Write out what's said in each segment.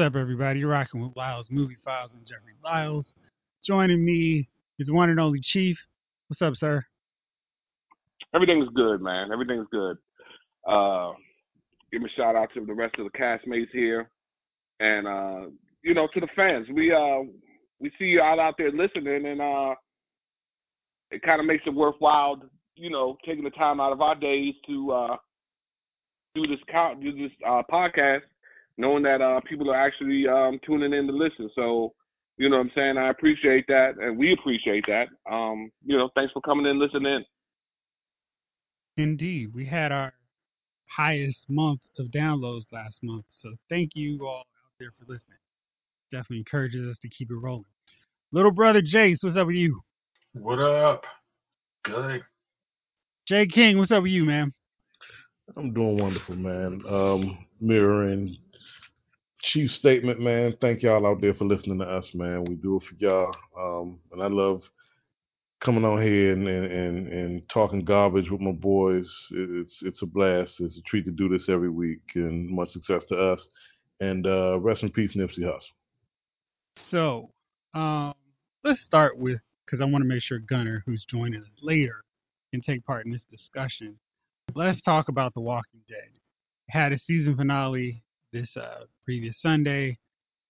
Up, everybody? You're rocking with Lyles Movie Files and Jeffrey Lyles. Joining me is one and only Chief. What's up, sir? Everything's good, man. Everything's good. Uh, give a shout out to the rest of the castmates here, and uh, you know, to the fans. We uh, we see you all out there listening, and uh, it kind of makes it worthwhile, you know, taking the time out of our days to uh, do this do this uh, podcast knowing that uh, people are actually um, tuning in to listen. So, you know what I'm saying? I appreciate that, and we appreciate that. Um, you know, thanks for coming in and listening. Indeed. We had our highest month of downloads last month. So thank you all out there for listening. Definitely encourages us to keep it rolling. Little brother Jace, what's up with you? What up? Good. Jay King, what's up with you, man? I'm doing wonderful, man. Um, mirroring chief statement, man. Thank y'all out there for listening to us, man. We do it for y'all. Um, and I love coming on here and, and, and, and talking garbage with my boys. It's it's a blast. It's a treat to do this every week, and much success to us. And uh, rest in peace, Nipsey Hussle. So, um, let's start with because I want to make sure Gunner, who's joining us later, can take part in this discussion. Let's talk about The Walking Dead. Had a season finale this uh, previous Sunday,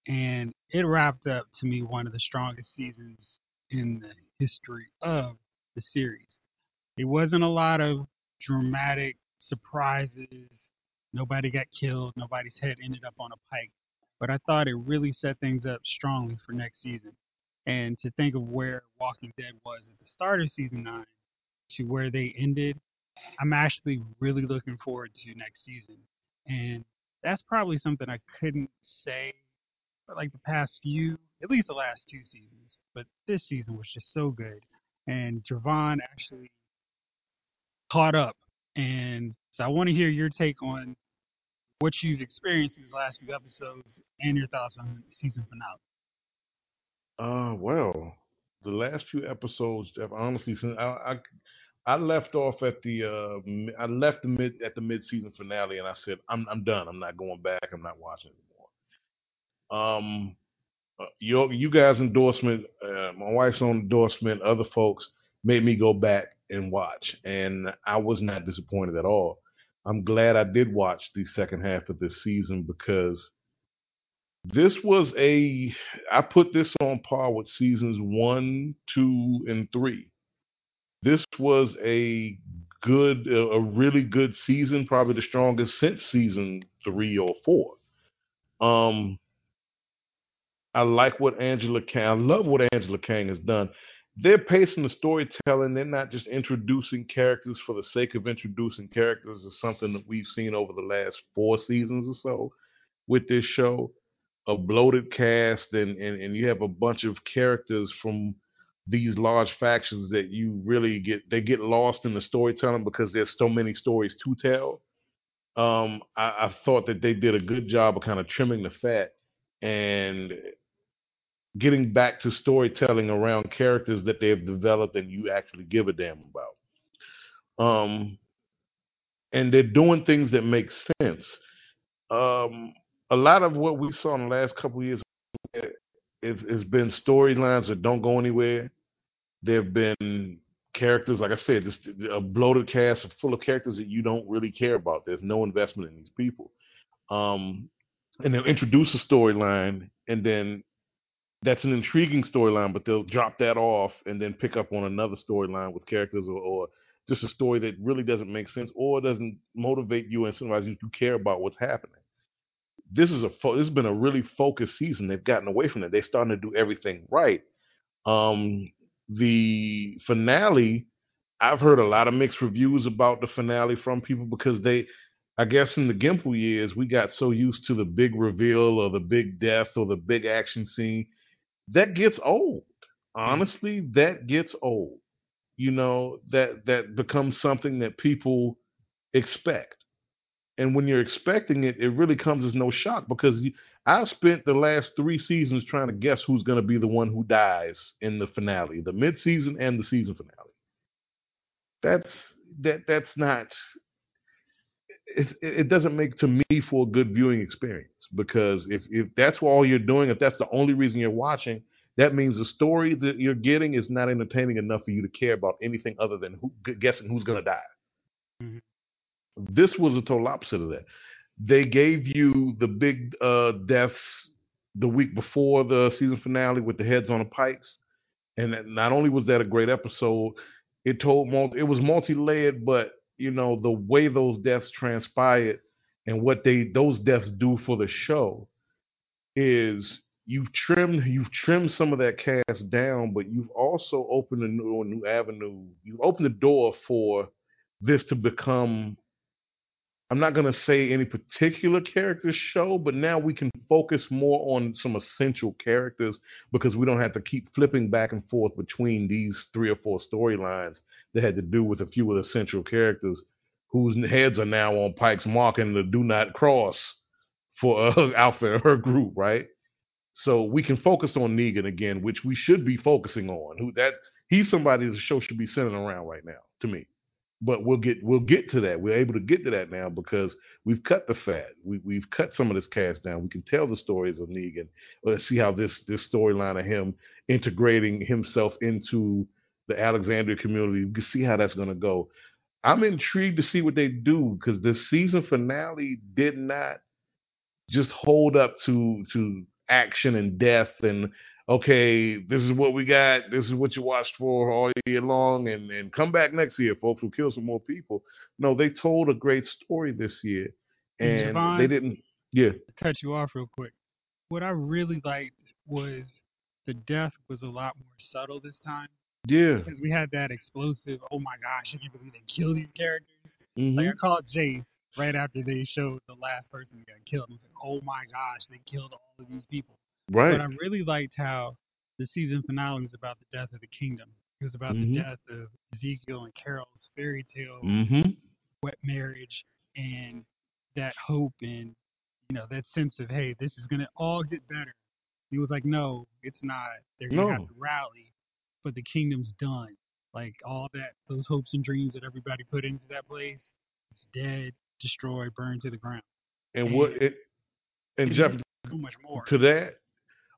and it wrapped up to me one of the strongest seasons in the history of the series. It wasn't a lot of dramatic surprises. Nobody got killed. Nobody's head ended up on a pike. But I thought it really set things up strongly for next season. And to think of where Walking Dead was at the start of season nine to where they ended, I'm actually really looking forward to next season. And that's probably something I couldn't say for like the past few, at least the last two seasons. But this season was just so good, and Jovon actually caught up. And so I want to hear your take on what you've experienced these last few episodes and your thoughts on season finale. Uh, well, the last few episodes, Jeff. Honestly, since I, I I left off at the uh, I left the mid at the mid season finale, and I said I'm I'm done. I'm not going back. I'm not watching anymore. Um, uh, your you guys' endorsement, uh, my wife's own endorsement, other folks made me go back and watch, and I was not disappointed at all. I'm glad I did watch the second half of this season because this was a I put this on par with seasons one, two, and three this was a good, a really good season, probably the strongest since season three or four. Um, I like what Angela Kang. I love what Angela Kang has done. They're pacing the storytelling. They're not just introducing characters for the sake of introducing characters. Is something that we've seen over the last four seasons or so with this show. A bloated cast, and, and, and you have a bunch of characters from these large factions that you really get they get lost in the storytelling because there's so many stories to tell. Um, I, I thought that they did a good job of kind of trimming the fat and getting back to storytelling around characters that they've developed and you actually give a damn about. Um, and they're doing things that make sense. Um, a lot of what we saw in the last couple years has been storylines that don't go anywhere. There have been characters, like I said, just a bloated cast full of characters that you don't really care about. There's no investment in these people. Um, and they'll introduce a storyline, and then that's an intriguing storyline, but they'll drop that off and then pick up on another storyline with characters or, or, just a story that really doesn't make sense or doesn't motivate you and incentivize you to care about what's happening. This is a fo- this has been a really focused season. They've gotten away from it. They're starting to do everything right. Um, the finale, I've heard a lot of mixed reviews about the finale from people because they, I guess in the Gimple years, we got so used to the big reveal or the big death or the big action scene. That gets old. Honestly, that gets old. You know, that that becomes something that people expect. And when you're expecting it, it really comes as no shock because you, I've spent the last three seasons trying to guess who's going to be the one who dies in the finale, the mid-season and the season finale. That's that. That's not. it, it doesn't make to me for a good viewing experience because if, if that's all you're doing, if that's the only reason you're watching, that means the story that you're getting is not entertaining enough for you to care about anything other than who, guessing who's going to die. Mhm. This was a total opposite of that. They gave you the big uh, deaths the week before the season finale with the heads on the pikes, and not only was that a great episode, it told mul- it was multi-layered, but you know the way those deaths transpired and what they those deaths do for the show is you've trimmed you've trimmed some of that cast down, but you've also opened a new a new avenue. You've opened the door for this to become I'm not going to say any particular character show, but now we can focus more on some essential characters because we don't have to keep flipping back and forth between these three or four storylines that had to do with a few of the central characters whose heads are now on Pike's mark and the do not cross for uh, Alpha and her group, right? So we can focus on Negan again, which we should be focusing on. Who that he's somebody the show should be centering around right now, to me but we'll get we'll get to that. We're able to get to that now because we've cut the fat. We, we've cut some of this cast down. We can tell the stories of Negan. Let's see how this this storyline of him integrating himself into the Alexandria community. We can see how that's going to go. I'm intrigued to see what they do because the season finale did not just hold up to to action and death and okay, this is what we got. This is what you watched for all year long, and and come back next year, folks. We'll kill some more people. No, they told a great story this year, And Jovon? they didn't. Yeah, cut you off real quick. What I really liked was the death was a lot more subtle this time yeah. because we had that explosive. Oh my gosh, I can't believe they killed these characters. hmm Like I called Jace right after they showed the last person that got killed. I was like, oh my gosh, they killed all of these people. Right. But I really liked how the season finale was about the death of the kingdom. It was about Mhm. the death of Ezekiel and Carol's fairy tale hmm wet marriage and that hope and you know that sense of hey this is gonna all get better he was like no it's not they're gonna have to rally but the kingdom's done like all that those hopes and dreams that everybody put into that place it's dead destroyed burned to the ground And what it and Jeff so much more to that.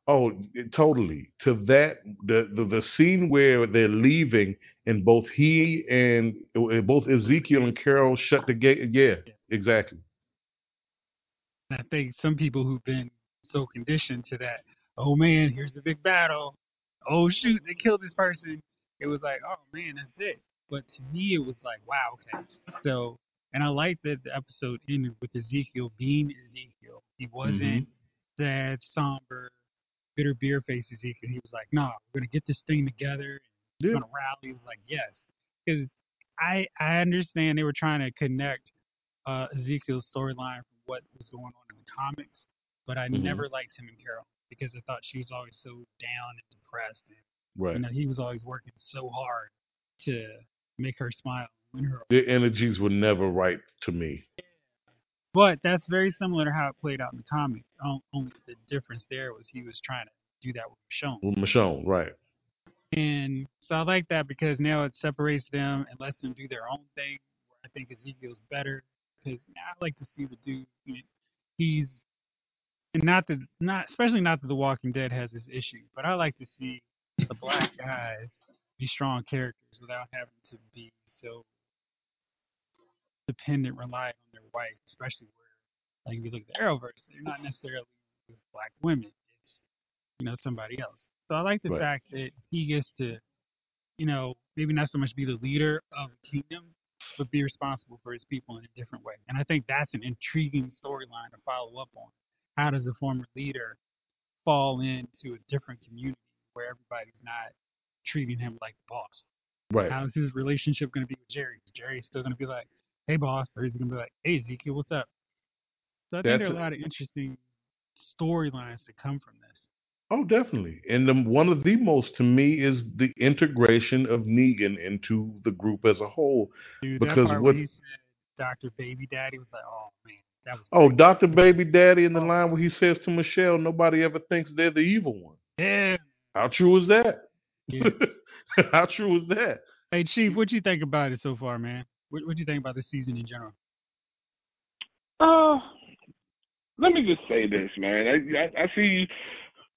Oh, totally. To that, the, the the scene where they're leaving, and both he and both Ezekiel and Carol shut the gate. Yeah, exactly. I think some people who've been so conditioned to that, oh man, here's the big battle. Oh shoot, they killed this person. It was like, oh man, that's it. But to me, it was like, wow, okay. So, and I like that the episode ended with Ezekiel being Ezekiel. He wasn't mm-hmm. sad, somber, bitter beer face Ezekiel. He was like, nah, we're gonna get this thing together. We're Yeah. gonna rally. He was like, yes, because I I understand they were trying to connect uh, Ezekiel's storyline from what was going on in the comics, but I Mhm. never liked him and Carol because I thought she was always so down and depressed, and Right. you know he was always working so hard to make her smile, her. the energies were never right to me. But that's very similar to how it played out in the comic. Only the difference there was he was trying to do that with Michonne. With Michonne, right. And so I like that because now it separates them and lets them do their own thing. Where I think Ezekiel's better because I like to see the dude. he- He's and not that not especially not that The Walking Dead has this issue, but I like to see the black guys be strong characters without having to be so dependent, reliant on their wife, especially where like if you look at the Arrowverse, they're not necessarily with black women. It's you know somebody else. So I like the Right. fact that he gets to, you know, maybe not so much be the leader of the kingdom, but be responsible for his people in a different way. And I think that's an intriguing storyline to follow up on. How does a former leader fall into a different community where everybody's not treating him like the boss? Right. How's his relationship going to be with Jerry? Is Jerry still going to be like, "Hey, boss," or he's going to be like, "Hey, Ezekiel, what's up?" So I think That's there are a lot of interesting storylines to come from this. Oh, definitely. And the, one of the most to me is the integration of Negan into the group as a whole. Dude, Because what- said Dr. Baby Daddy was like, "Oh man, that was Oh, great." Dr. Baby Daddy in the Oh. line where he says to Michelle, nobody ever thinks they're the evil one. yeah." How true is that? Yeah. How true is that? Hey, Chief, what you think about it so far, man? What what you think about the season in general? Uh, let me just say this, man. I, I, I see you,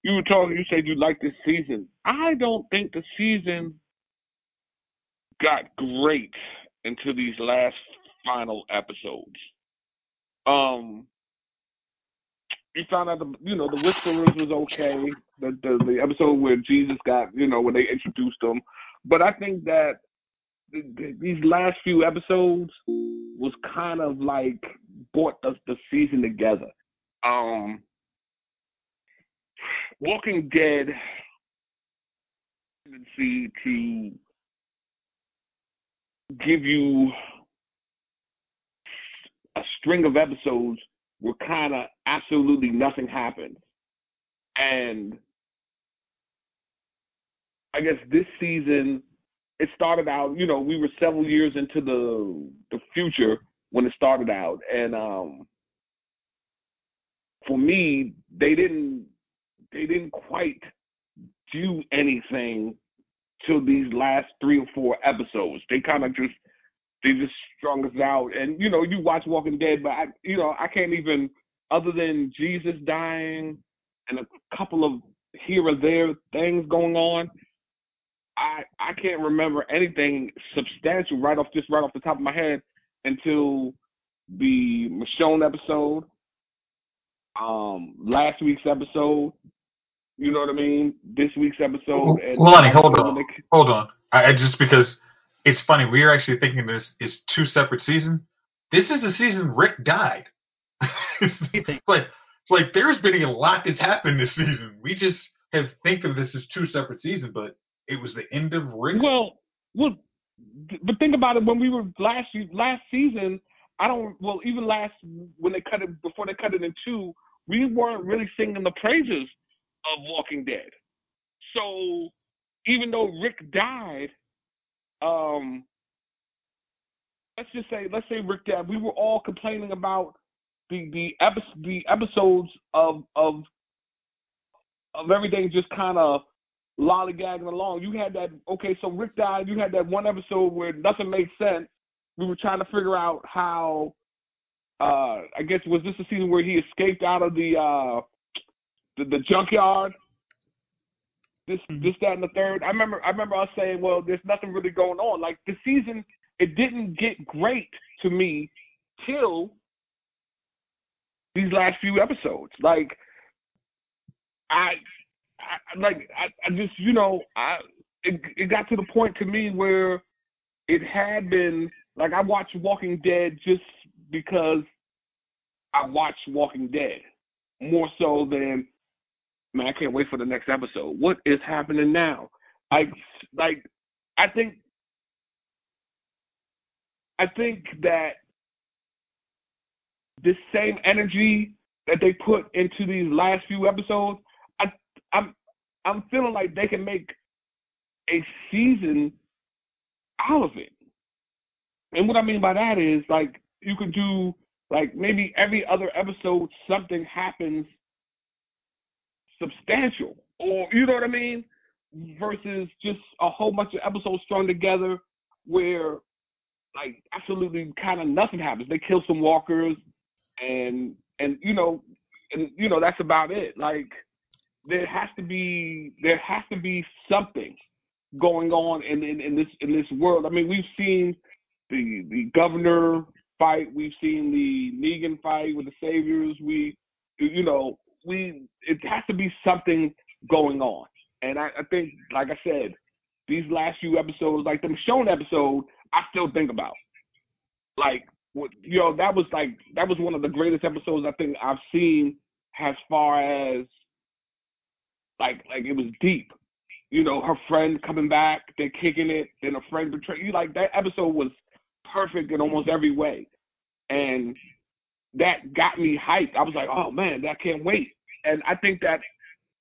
you were talking. You said you liked this season. I don't think the season got great until these last final episodes. Um, you found out the you know the Whisperers was okay. The, the the episode where Jesus got you know when they introduced him, but I think that these last few episodes was kind of like brought the, the season together. Um, Walking Dead tendency to give you a string of episodes where kind of absolutely nothing happens. And I guess this season, it started out, you know, we were several years into the the future when it started out. And um for me, they didn't they didn't quite do anything till these last three or four episodes. They kind of just they just strung us out. And you know, you watch Walking Dead, but I, you know, I can't even other than Jesus dying and a couple of here or there things going on. I I can't remember anything substantial right off just right off the top of my head until the Michonne episode, um, last week's episode. You know what I mean? This week's episode. And Lonnie, hold on, hold on. I, I just because it's funny. We are actually thinking this is two separate seasons. This is the season Rick died. it's like it's like there's been a lot that's happened this season. We just have think of this as two separate seasons, but it was the end of Rick's. Well, well, but think about it. When we were last last season, I don't. Well, even last when they cut it before they cut it in two, we weren't really singing the praises of Walking Dead. So even though Rick died, um, let's just say let's say Rick died, we were all complaining about the the the episodes of of of everything just kind of lollygagging along. You had that okay, so Rick died. You had that one episode where nothing made sense. We were trying to figure out how. Uh, I guess was this the season where he escaped out of the uh, the, the junkyard? This, mm-hmm. this, that, and the third. I remember, I remember us saying, "Well, there's nothing really going on." Like the season, it didn't get great to me till these last few episodes. Like, I, I like, I, I just, you know, I, it, it got to the point to me where it had been like I watched Walking Dead just because I watched Walking Dead more so than man, I can't wait for the next episode. What is happening now? I like I think I think that this same energy that they put into these last few episodes, I'm feeling like they can make a season out of it. And what I mean by that is like you could do like maybe every other episode something happens substantial, or you know what I mean, versus just a whole bunch of episodes strung together where like absolutely kind of nothing happens. They kill some walkers, and and you know, and you know that's about it. Like there has to be there has to be something going on in, in, in this in this world. I mean, we've seen the the governor fight, we've seen the Negan fight with the Saviors. We, you know, we it has to be something going on. And I, I think, like I said, these last few episodes, like the Michonne episode, I still think about. Like, you know, that was like that was one of the greatest episodes I think I've seen as far as like like it was deep. You know, her friend coming back, they're kicking it, then a friend betray you. Like that episode was perfect in almost every way, and that got me hyped. I was like, oh man, I can't wait and I think that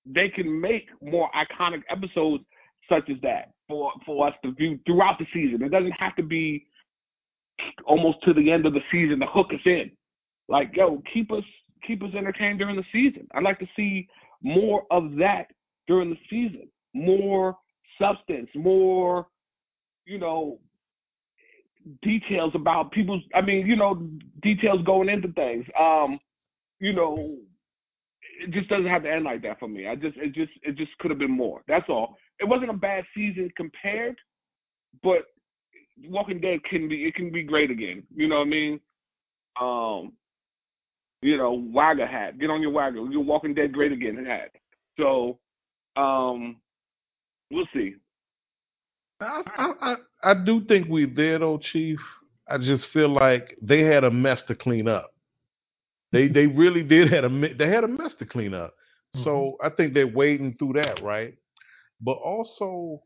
they can make more iconic episodes such as that for for us to view throughout the season. It doesn't have to be almost to the end of the season to hook us in. Like, yo, keep us keep us entertained during the season. I'd like to see more of that during the season. More substance, more, you know, details about people's. I mean, you know, details going into things. Um, you know, it just doesn't have to end like that for me. I just, it just, it just could have been more. That's all. It wasn't a bad season compared, but Walking Dead can be, it can be great again. You know what I mean? Um, you know, Wagga hat. Get on your Wagga. Your Walking Dead great again hat. So, um, we'll see. I, I I do think we there though, Chief. I just feel like they had a mess to clean up. They they really did had a they had a mess to clean up. Mm-hmm. So I think they're wading through that, right? But also,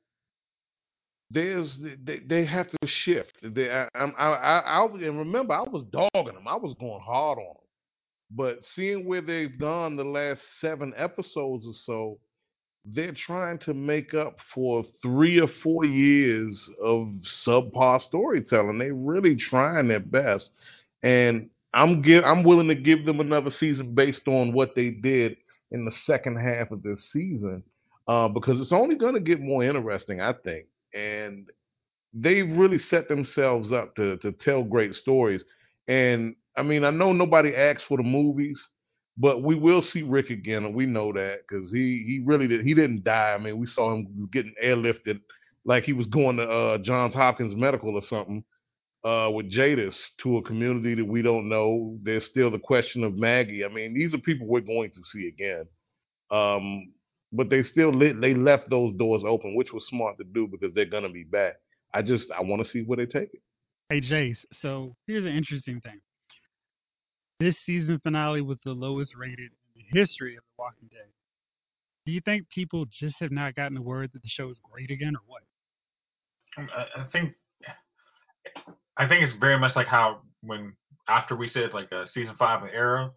there's they, they have to shift. They, I, I, I, I, and remember, I was dogging them. I was going hard on them. But seeing where they've gone the last seven episodes or so, they're trying to make up for three or four years of subpar storytelling. They're really trying their best, and I'm give I'm willing to give them another season based on what they did in the second half of this season, uh, because it's only going to get more interesting, I think. And they've really set themselves up to to tell great stories. And I mean, I know nobody asked for the movies, but we will see Rick again, and we know that because he he really did he didn't die. I mean, we saw him getting airlifted like he was going to uh, Johns Hopkins Medical or something uh, with Jadis to a community that we don't know. There's still the question of Maggie. I mean, these are people we're going to see again. Um, but they still lit, they left those doors open, which was smart to do because they're gonna be back. I just I want to see where they take it. Hey Jace, so here's an interesting thing. This season finale was the lowest rated in the history of The Walking Dead. Do you think people just have not gotten the word that the show is great again, or what? I, I think, I think it's very much like how when after we said like uh, season five of Arrow,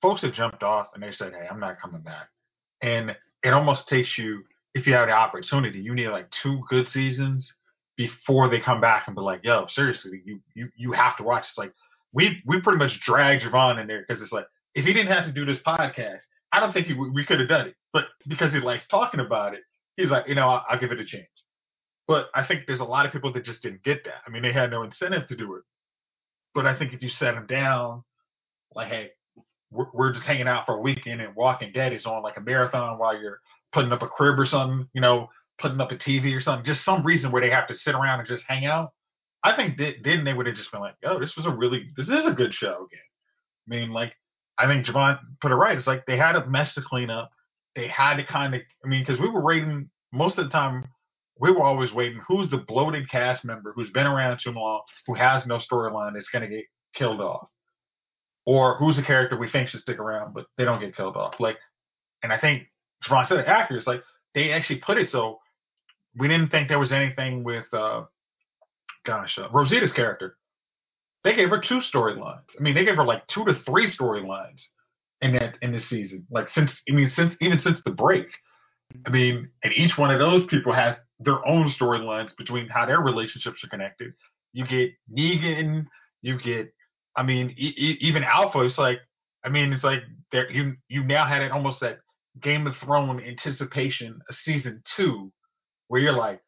folks have jumped off and they said, "Hey, I'm not coming back," and it almost takes you if you have the opportunity, you need like two good seasons before they come back and be like, "Yo, seriously, you you you have to watch." It's like we we pretty much dragged Jovon in there because it's like if he didn't have to do this podcast, I don't think he, we could have done it. But because he likes talking about it, he's like, you know, I'll, I'll give it a chance. But I think there's a lot of people that just didn't get that. I mean, they had no incentive to do it. But I think if you set them down, like, hey, we're, we're just hanging out for a weekend and Walking Dead is on like a marathon while you're putting up a crib or something, you know, putting up a TV or something, just some reason where they have to sit around and just hang out. I think then they would have just been like, "Oh, this was a really, this is a good show." Again, I mean, like, I think Jovon put it right. It's like they had a mess to clean up. They had to kind of, I mean, because we were rating most of the time. We were always waiting. Who's the bloated cast member who's been around too long, who has no storyline, that's going to get killed off, or who's the character we think should stick around but they don't get killed off? Like, and I think Jovon said it accurate. It's like they actually put it so we didn't think there was anything with uh, gosh, uh, Rosita's character. They gave her two storylines. I mean, they gave her like two to three storylines in that in this season. Like since I mean, since even since the break. I mean, and each one of those people has their own storylines between how their relationships are connected. You get Negan, you get, I mean, e- e- even Alpha. It's like, I mean, it's like there you you now had it almost that Game of Thrones anticipation of season two, where you're like,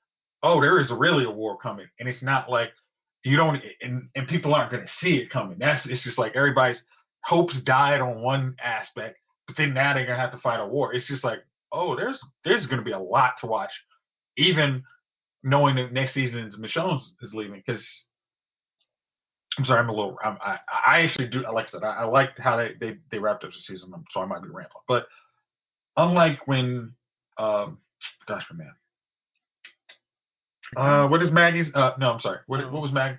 oh, there is really a war coming, and it's not like you don't, and, and people aren't going to see it coming. That's it's just like everybody's hopes died on one aspect, but then now they're gonna have to fight a war. It's just like, oh, there's there's gonna be a lot to watch, even knowing that next season Michonne is leaving. Because I'm sorry, I'm a little, I'm, i I actually do, like I said, I, I liked how they, they they wrapped up the season, so I might be rambling. But unlike when, um, gosh, my man, uh, what is Maggie's? Uh, no, I'm sorry. What, what was Mag?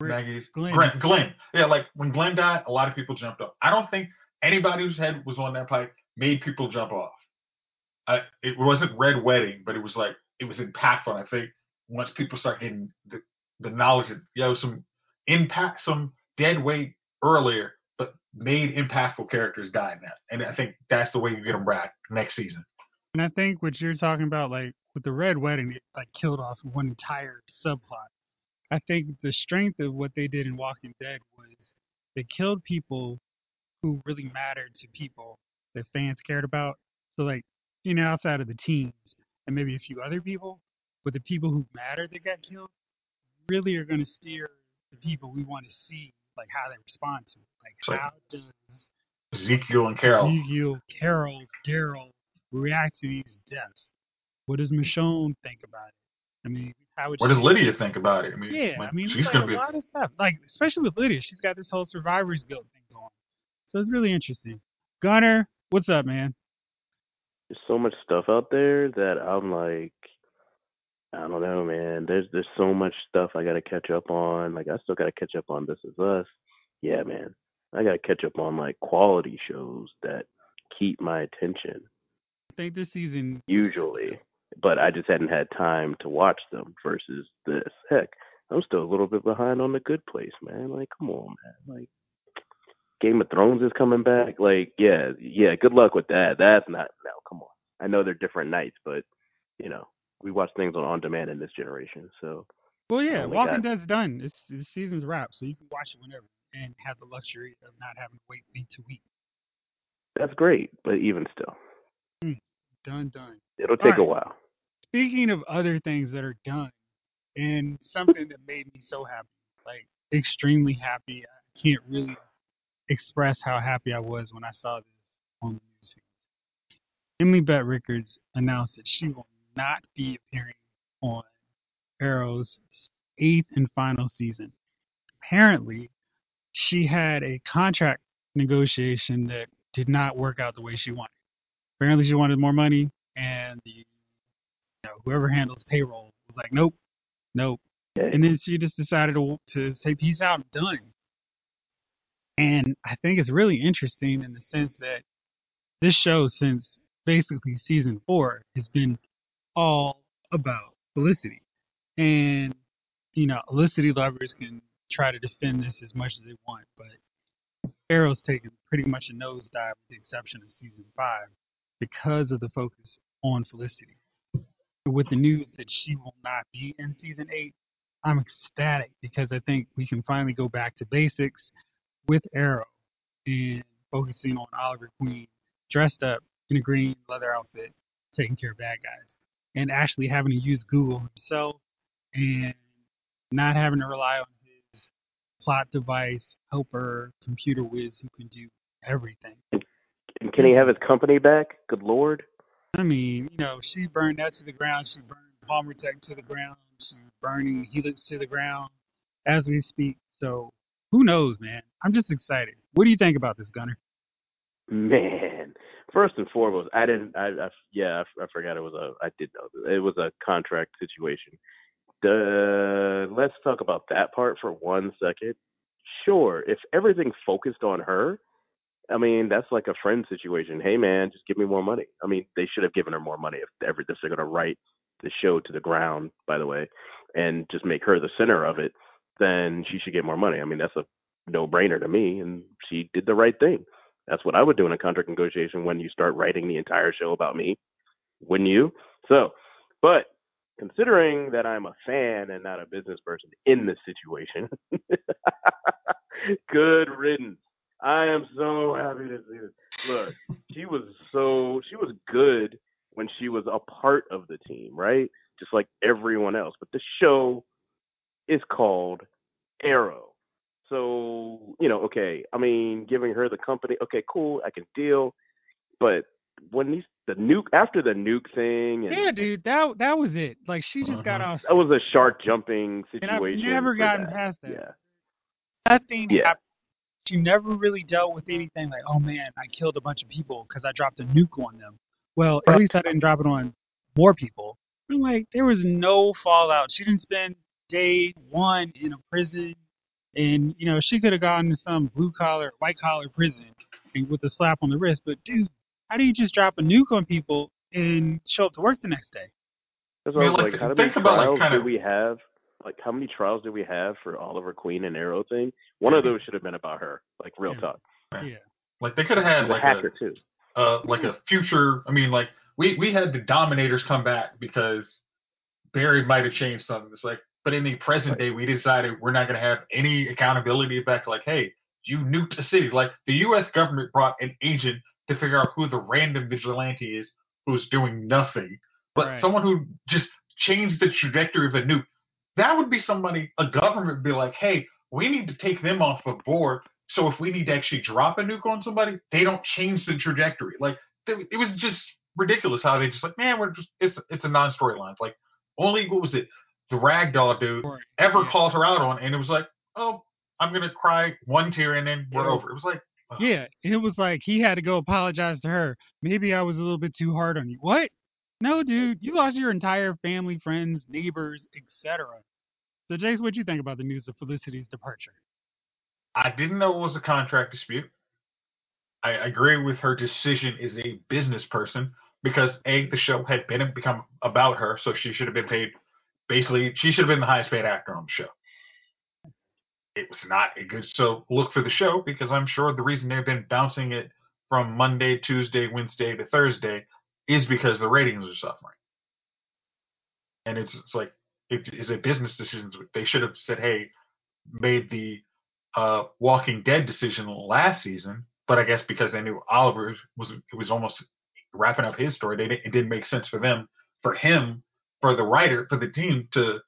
Maggie's Glenn. Glenn. Glenn. Yeah, like when Glenn died, a lot of people jumped up. I don't think anybody whose head was on that pipe made people jump off. It wasn't Red Wedding, but it was like it was impactful. I think once people start getting the, the knowledge that yo some impact, some dead weight earlier, but made impactful characters died now, and I think that's the way you get them back next season. And I think what you're talking about, like with the Red Wedding, it like killed off one entire subplot. I think the strength of what they did in Walking Dead was they killed people who really mattered to people that fans cared about. So like, you know, outside of the teams and maybe a few other people, but the people who mattered that got killed really are going to steer the people we want to see, like how they respond to. it. Like Like- how does Ezekiel and Carol. Ezekiel, Carol, Daryl react to these deaths? What does Michonne think about it? I mean, how would What does Lydia think about it? I mean, Yeah, like, I mean, she's it's like gonna a be. lot of stuff. Like, especially with Lydia, she's got this whole survivor's guilt thing going. So it's really interesting. Gunner, what's up, man? there's so much stuff out there that I'm like, I don't know, man. There's there's so much stuff I gotta catch up on. Like I still gotta catch up on This Is Us. Yeah, man. I gotta catch up on like quality shows that keep my attention I think this season, usually, but I just hadn't had time to watch them. Versus this, heck, I'm still a little bit behind on The Good Place, man. Like, come on, man. Like. Game of Thrones is coming back. Like, yeah, yeah. Good luck with that. That's not no. Come on. I know they're different nights, but you know, we watch things on on demand in this generation. So well, yeah, Walking got- Dead's done. It's the season's wrapped, so you can watch it whenever and have the luxury of not having to wait week to week. that's great. But even still, Done, done. it'll take a while. Speaking of other things that are done, and something that made me so happy, like extremely happy. I can't really express how happy I was when I saw this on the news. Emily Bett Rickards announced that she will not be appearing on Arrow's eighth and final season. Apparently, she had a contract negotiation that did not work out the way she wanted. Apparently, she wanted more money, and the you know, whoever handles payroll was like, "Nope, nope." And then she just decided to to say, "Peace out, I'm done." And I think it's really interesting in the sense that this show, since basically season four, has been all about Felicity. And, you know, Felicity lovers can try to defend this as much as they want, but Arrow's taken pretty much a nosedive with the exception of season five because of the focus on Felicity. With the news that she will not be in season eight, I'm ecstatic because I think we can finally go back to basics with Arrow and focusing on Oliver Queen dressed up in a green leather outfit, taking care of bad guys, and actually having to use Google himself and not having to rely on his plot device helper computer whiz who can do everything. And can he have his company back? Good lord. I mean, you know, she burned that to the ground. She burned Palmer Tech to the ground. She's burning Helix to the ground as we speak. So who knows, man? I'm just excited. What do you think about this, Gunner? Man, first and foremost, I didn't. I, I yeah, I, I forgot it was a. I did know it was a contract situation. The let's talk about that part for one second. Sure, if everything's focused on her, I mean that's like a friend situation. Hey man, just give me more money. I mean they should have given her more money if ever if they're gonna write the show to the ground, by the way, and just make her the center of it. Then she should get more money. I mean that's a no brainer to me, and she did the right thing. That's what I would do in a contract negotiation when you start writing the entire show about me, wouldn't you? So, but considering that I'm a fan and not a business person in this situation, good riddance. I am so happy to see this. Look, she was so she was good when she was a part of the team, right? Just like everyone else. But the show is called Arrow. So, you know, okay, I mean, giving her the company, okay, cool, I can deal. But when these the nuke after the nuke thing and Yeah, dude, that that was it. Like she just got Mhm. off. that was a shark jumping and I've situation. never for gotten that. past that. Yeah. Nothing Yeah. happened. She never really dealt with anything like, oh man, I killed a bunch of people because I dropped a nuke on them. Well, at Right. least I didn't drop it on more people. I'm like, there was no fallout. She didn't spend day one in a prison, and you know she could have gone to some blue collar, white collar prison and with a slap on the wrist. But dude, how do you just drop a nuke on people and show up to work the next day? That's I why I mean, was like, like, how many think about, like, trials kind did of- we have? Like, how many trials did we have for Oliver Queen and Arrow thing? One of those should have been about her. Like, real Yeah. talk. Yeah. Like they could have had She's a like hacker a too. uh, like a future. I mean, like we we had the Dominators come back because Barry might have changed something. It's like, but in the present Right. day, we decided we're not going to have any accountability back. Like, hey, you nuked a city. Like the U.S. government brought an agent to figure out who the random vigilante is who's doing nothing, but Right. someone who just changed the trajectory of a nuke. That would be somebody. A government would be like, hey. we need to take them off the board. So if we need to actually drop a nuke on somebody, they don't change the trajectory. Like it was just ridiculous how they just like, man, we're just it's it's a non-storyline. Like only what was it, the ragdoll dude ever called her out on, and it was like, oh, I'm gonna cry one tear and then we're over. It was like, oh. yeah, it was like he had to go apologize to her. Maybe I was a little bit too hard on you. What? No, dude, you lost your entire family, friends, neighbors, etc. So, Jace, what do you think about the news of Felicity's departure? I didn't know it was a contract dispute. I agree with her decision as a business person because a the show had been become about her, so she should have been paid. Basically, she should have been the highest paid actor on the show. It was not a good so look for the show because I'm sure the reason they've been bouncing it from Monday, Tuesday, Wednesday to Thursday is because the ratings are suffering. And it's, it's like it is a business decision. They should have said, "Hey, made the uh, Walking Dead decision last season," but I guess because they knew Oliver was it was almost wrapping up his story, they didn't, it didn't make sense for them, for him, for the writer, for the team to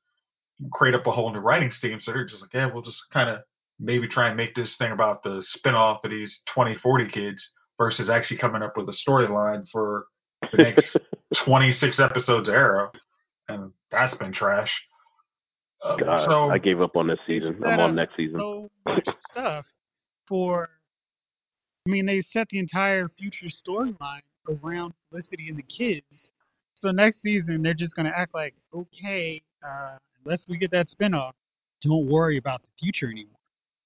create up a whole new writing team. So they're just like, yeah, we'll just kind of maybe try and make this thing about the spinoff of these 2040 kids versus actually coming up with a storyline for the next 26 episodes of Arrow. And that's been trash. Uh, God, so, I gave up on this season. I'm on next season. So much stuff for. I mean, they set the entire future storyline around Felicity and the kids. So next season, they're just going to act like, okay, uh, unless we get that spinoff, don't worry about the future anymore.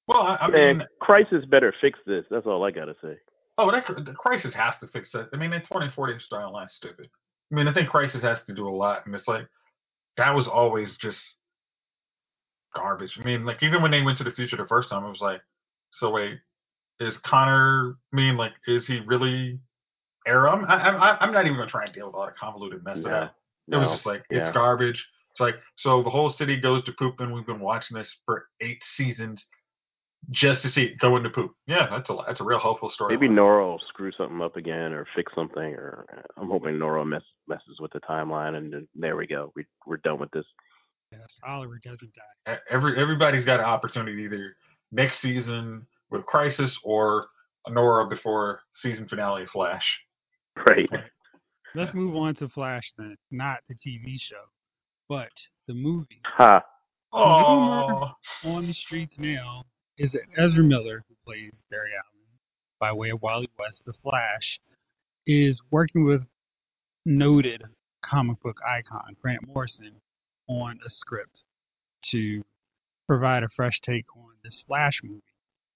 Well, I, I mean, Crisis better fix this. That's all I got to say. Oh, that, the Crisis has to fix that. I mean, the 2040 storyline's stupid. I mean, I think Crisis has to do a lot, and it's like that was always just garbage. I mean, like even when they went to the future the first time, it was like, so wait, is Connor? I mean, like, is he really Arrow? I'm, I, I'm not even gonna try and deal with all the convoluted mess yeah. of that. It no. was just like it's garbage. It's like so the whole city goes to poop, and we've been watching this for eight seasons just to see it go into poop. Yeah, that's a that's a real hopeful story. Maybe Nora will screw something up again or fix something, or uh, I'm hoping Nora mess, messes with the timeline, and there we go. We we're done with this. Yes, Oliver doesn't die. Every everybody's got an opportunity either next season with Crisis or Nora before season finale of Flash. Right. Let's move on to Flash then, not the TV show, but the movie. Ha. Oh. On the streets now is that Ezra Miller, who plays Barry Allen by way of Wally West, the Flash, is working with noted comic book icon Grant Morrison on a script to provide a fresh take on this Flash movie,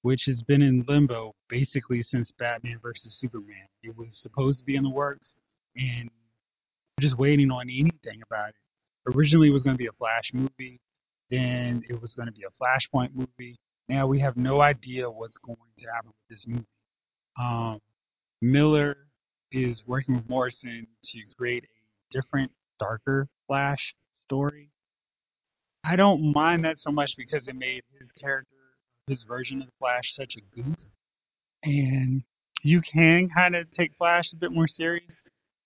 which has been in limbo basically since Batman vs Superman. It was supposed to be in the works, and just waiting on anything about it. Originally, it was going to be a Flash movie, then it was going to be a Flashpoint movie, now we have no idea what's going to happen with this movie. Um, Miller is working with Morrison to create a different, darker Flash story. I don't mind that so much because it made his character, his version of the Flash, such a goof. And you can kind of take Flash a bit more serious,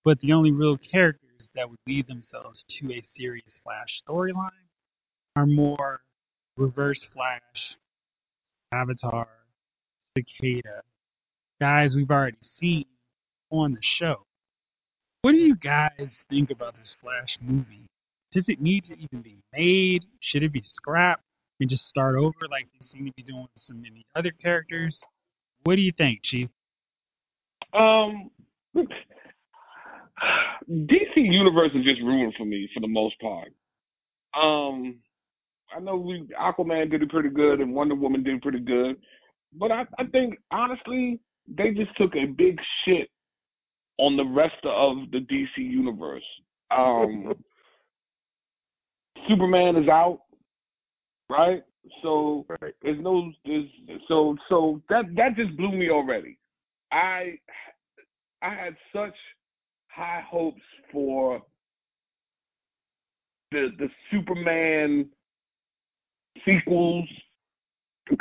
but the only real characters that would lead themselves to a serious Flash storyline are more reverse Flash Savitar, Cicada, guys we've already seen on the show. What do you guys think about this Flash movie? Does it need to even be made? Should it be scrapped and just start over like they seem to be doing with so many other characters? What do you think, Chief? Um, DC Universe is just ruined for me for the most part. Um, I know we Aquaman did it pretty good and Wonder Woman did pretty good, but I, I think honestly they just took a big shit on the rest of the DC universe. Um, Superman is out, right? So right. there's no there's so so that that just blew me already. I I had such high hopes for the the Superman sequels,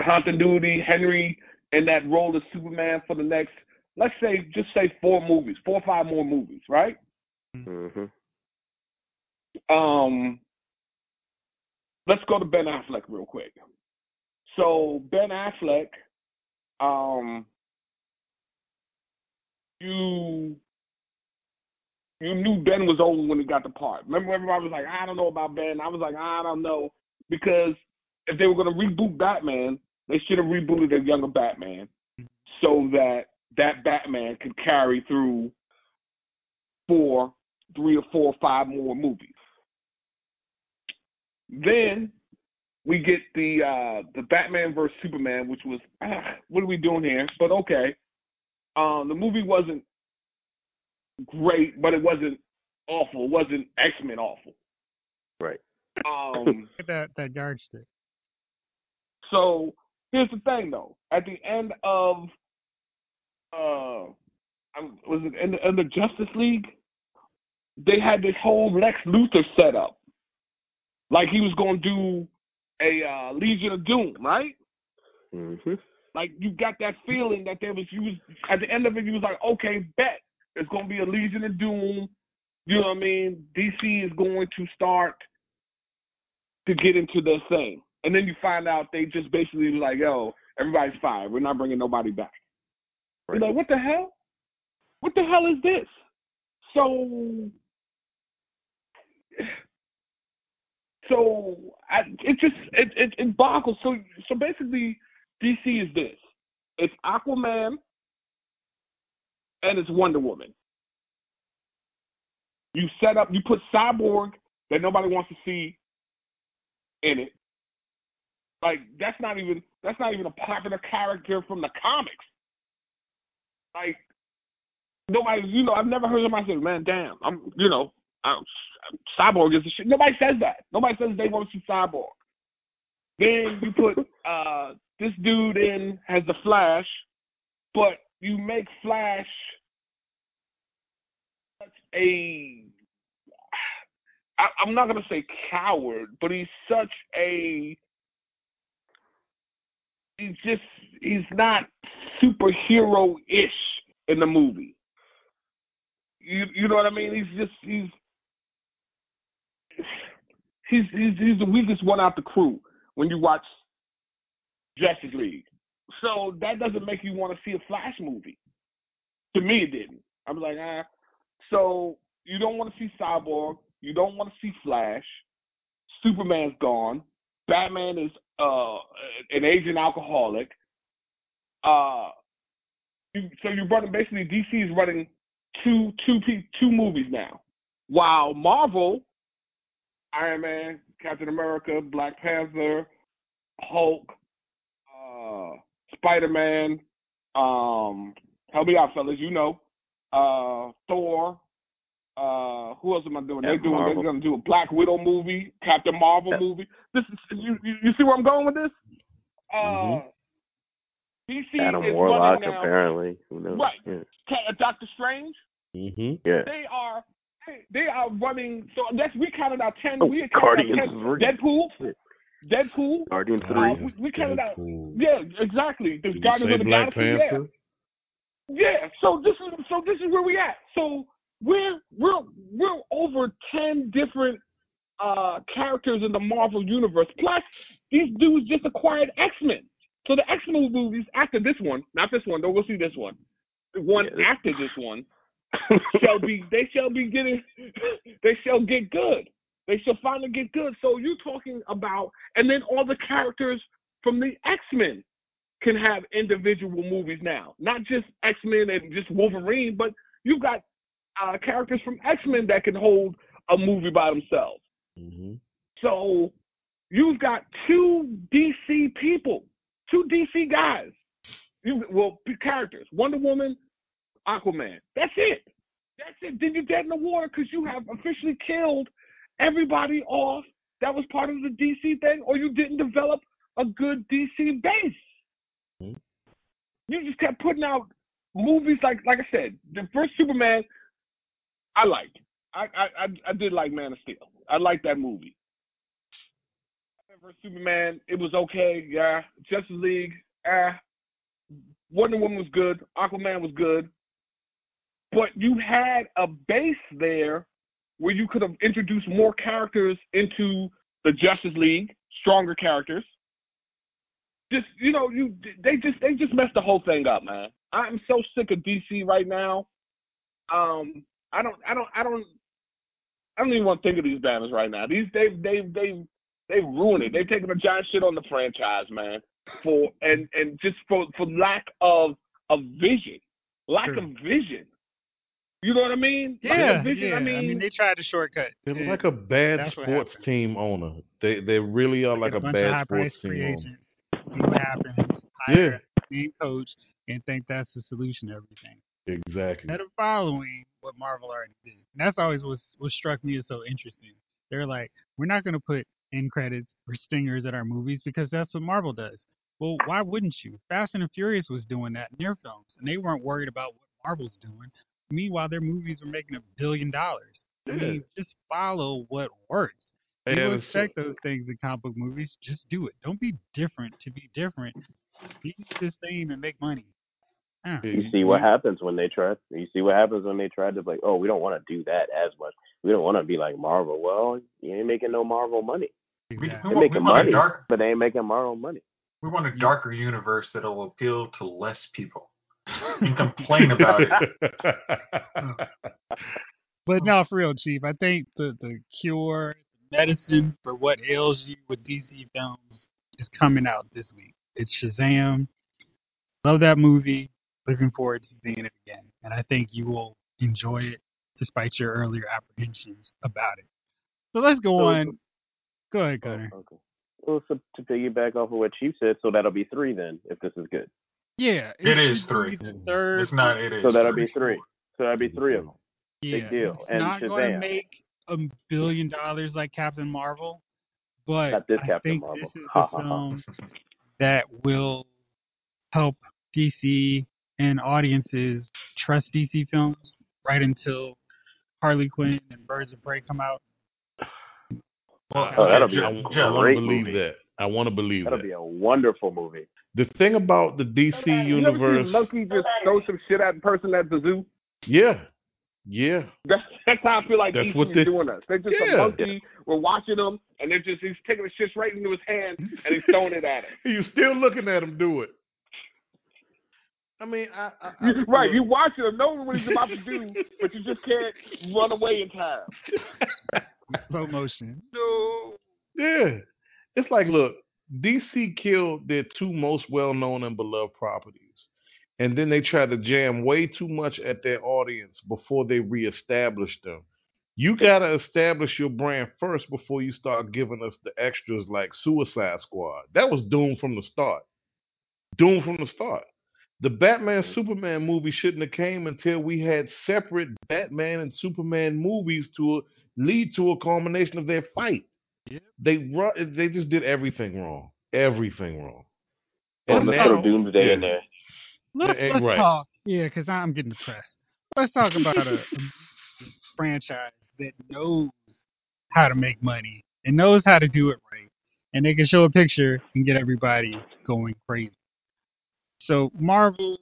continuity, Henry in that role of Superman for the next, let's say, just say four movies, four or five more movies, right? Mm-hmm. Um, let's go to Ben Affleck real quick. So Ben Affleck, um, you you knew Ben was old when he got the part. Remember, everybody was like, I don't know about Ben. I was like, I don't know because if they were going to reboot Batman, they should have rebooted a younger Batman so that that Batman could carry through four, three or four or five more movies. Then we get the uh the Batman versus Superman, which was ah, what are we doing here? But okay, um, the movie wasn't great, but it wasn't awful. It wasn't X Men awful. Right. Um, that that yardstick. So here's the thing, though. At the end of uh, was it in the, in the Justice League? They had this whole Lex Luthor set up, like he was going to do a uh, Legion of Doom, right? Mm-hmm. Like you got that feeling that there was you was at the end of it you was like, okay, bet it's gonna be a Legion of Doom. You know what I mean? DC is going to start to get into their thing. And then you find out they just basically like, yo, everybody's fine. We're not bringing nobody back. Right. You're like, what the hell? What the hell is this? So, so I, it just it, it it boggles. So so basically, DC is this: it's Aquaman and it's Wonder Woman. You set up, you put Cyborg that nobody wants to see in it. Like that's not even that's not even a popular character from the comics. Like nobody, you know, I've never heard somebody say, "Man, damn, I'm," you know, I'm, Cyborg is the shit. Nobody says that. Nobody says they want to see Cyborg. Then you put uh this dude in has the Flash, but you make Flash such a I, I'm not gonna say coward, but he's such a he's just he's not superhero ish in the movie. You you know what I mean? He's just he's he's he's he's the weakest one out the crew when you watch Justice League. So that doesn't make you want to see a Flash movie. To me, it didn't. I was like, ah. So you don't want to see Cyborg. You don't want to see Flash. Superman's gone. Batman is uh, an Asian alcoholic. Uh, you, so you're running basically DC is running two two two movies now, while Marvel, Iron Man, Captain America, Black Panther, Hulk, uh, Spider Man, um, help me out, fellas, you know, uh, Thor. Uh, who else am I doing? They're doing. Marvel. They're gonna do a Black Widow movie, Captain Marvel yeah. movie. This is you, you. You see where I'm going with this? Uh, mm-hmm. DC Adam is Warlock running now, apparently. Who knows? Right. Yeah. uh, Doctor Strange. Mm-hmm. yeah. They are. They, they are running. So that's we counted out ten. Oh, we counted Guardians out ten. three. Deadpool. Yeah. Deadpool. Guardians Uh, three. we, we counted out. Yeah, exactly. The Did Guardians of the Black Galaxy. Yeah. Yeah, so this is so this is where we at. So we're we're we're over ten different uh characters in the Marvel universe. Plus these dudes just acquired X Men. So the X Men movies after this one, not this one, don't go see this one. The one Yeah, after this one shall be they shall be getting they shall get good. They shall finally get good. So you're talking about and then all the characters from the X Men can have individual movies now. Not just X Men and just Wolverine, but you've got uh, characters from X Men that can hold a movie by themselves. Mm-hmm. So you've got two DC people, two DC guys. You well characters: Wonder Woman, Aquaman. That's it. That's it. Then you're dead in the water because you have officially killed everybody off that was part of the DC thing, or you didn't develop a good DC base. Mhm. You just kept putting out movies like like I said, the first Superman I liked. I I I, did like Man of Steel. I liked that movie. Versus Superman, it was okay. Yeah, Justice League, ah. Wonder Woman was good. Aquaman was good. But you had a base there where you could have introduced more characters into the Justice League, stronger characters. just you know, you they just they just messed the whole thing up, man. I'm so sick of DC right now. Um, I don't, I don't, I don't, I don't even want to think of these banners right now. These they they they they ruined it. They've taken a giant shit on the franchise, man. For and and just for for lack of of vision, lack True. of vision. You know what I mean? Lack Yeah, of vision. yeah. I mean, they tried to shortcut. They're Yeah. like a bad That's sports team owner. They they really are like Get a bunch of bad high sports priced free team owner. agents, see what happens, hire a main coach, and think that's the solution to everything. Exactly. Instead of following what Marvel already did. And that's always what what struck me as so interesting. They're like, we're not going to put end credits or stingers at our movies because that's what Marvel does. Well, why wouldn't you? Fast and Furious was doing that in their films, and they weren't worried about what Marvel's doing. Meanwhile, their movies were making a billion dollars. I Yeah. mean, just follow what works. You so- expect those things in comic book movies. Just do it. Don't be different to be different. Be the same and make money. Yeah. You see what mm-hmm. happens when they try. You see what happens when they try to like, oh, we don't want to do that as much. We don't want to be like Marvel. Well, you ain't making no Marvel money. We, we, They're want, we a money, dark but they ain't making Marvel money. we want a darker universe that'll appeal to less people and complain about it. But no, for real, Chief, I think the, the cure, the medicine for what ails you with DC films is coming out this week. It's Shazam. Love that movie. Looking forward to seeing it again. And I think you will enjoy it despite your earlier apprehensions about it. So let's go So- on. Go ahead, Gunner. Oh, okay. Well, so to piggyback off of what Chief said, so that'll be three then, if this is good. Yeah, It should three. Third. It's not. It is. So that'll be three. So that'll be three of them. Yeah, Big deal. It's And not going to make a billion dollars like Captain Marvel, but Not this I Captain think Marvel. this is Ha, the ha, ha. film that will help DC and audiences trust DC films right until Harley Quinn and Birds of Prey come out. Well, Oh, that'll be Jeff, a I, Jeff, want to believe movie. that. I want to believe That'll that. be a wonderful movie. The thing about the DC you universe, seen Loki just throw some shit at a person at the zoo? yeah, yeah, That's that's how I feel like That's DC what is they- doing us. They're just Yeah. a monkey. We're watching them, and they're just he's taking the shit right into his hand and he's throwing it at him. you still looking at him do it. I mean, I, I, I You- right, you watching him, knowing what he's about to do, but you just can't run away in time. Slow motion. No. Yeah. It's like, look, DC killed their two most well known and beloved properties. And then they tried to jam way too much at their audience before they reestablished them. You got to establish your brand first before you start giving us the extras like Suicide Squad. That was doomed from the start. Doomed from the start. The Batman Superman movie shouldn't have came until we had separate Batman and Superman movies to lead to a culmination of their fight. Yep. They run, they just did everything wrong. Everything wrong. Well, And let's now- throw Doomsday yeah. in there. Let's, let's right. talk. Yeah, because I'm getting depressed. Let's talk about a, a franchise that knows how to make money and knows how to do it right. And they can show a picture and get everybody going crazy. So, Marvel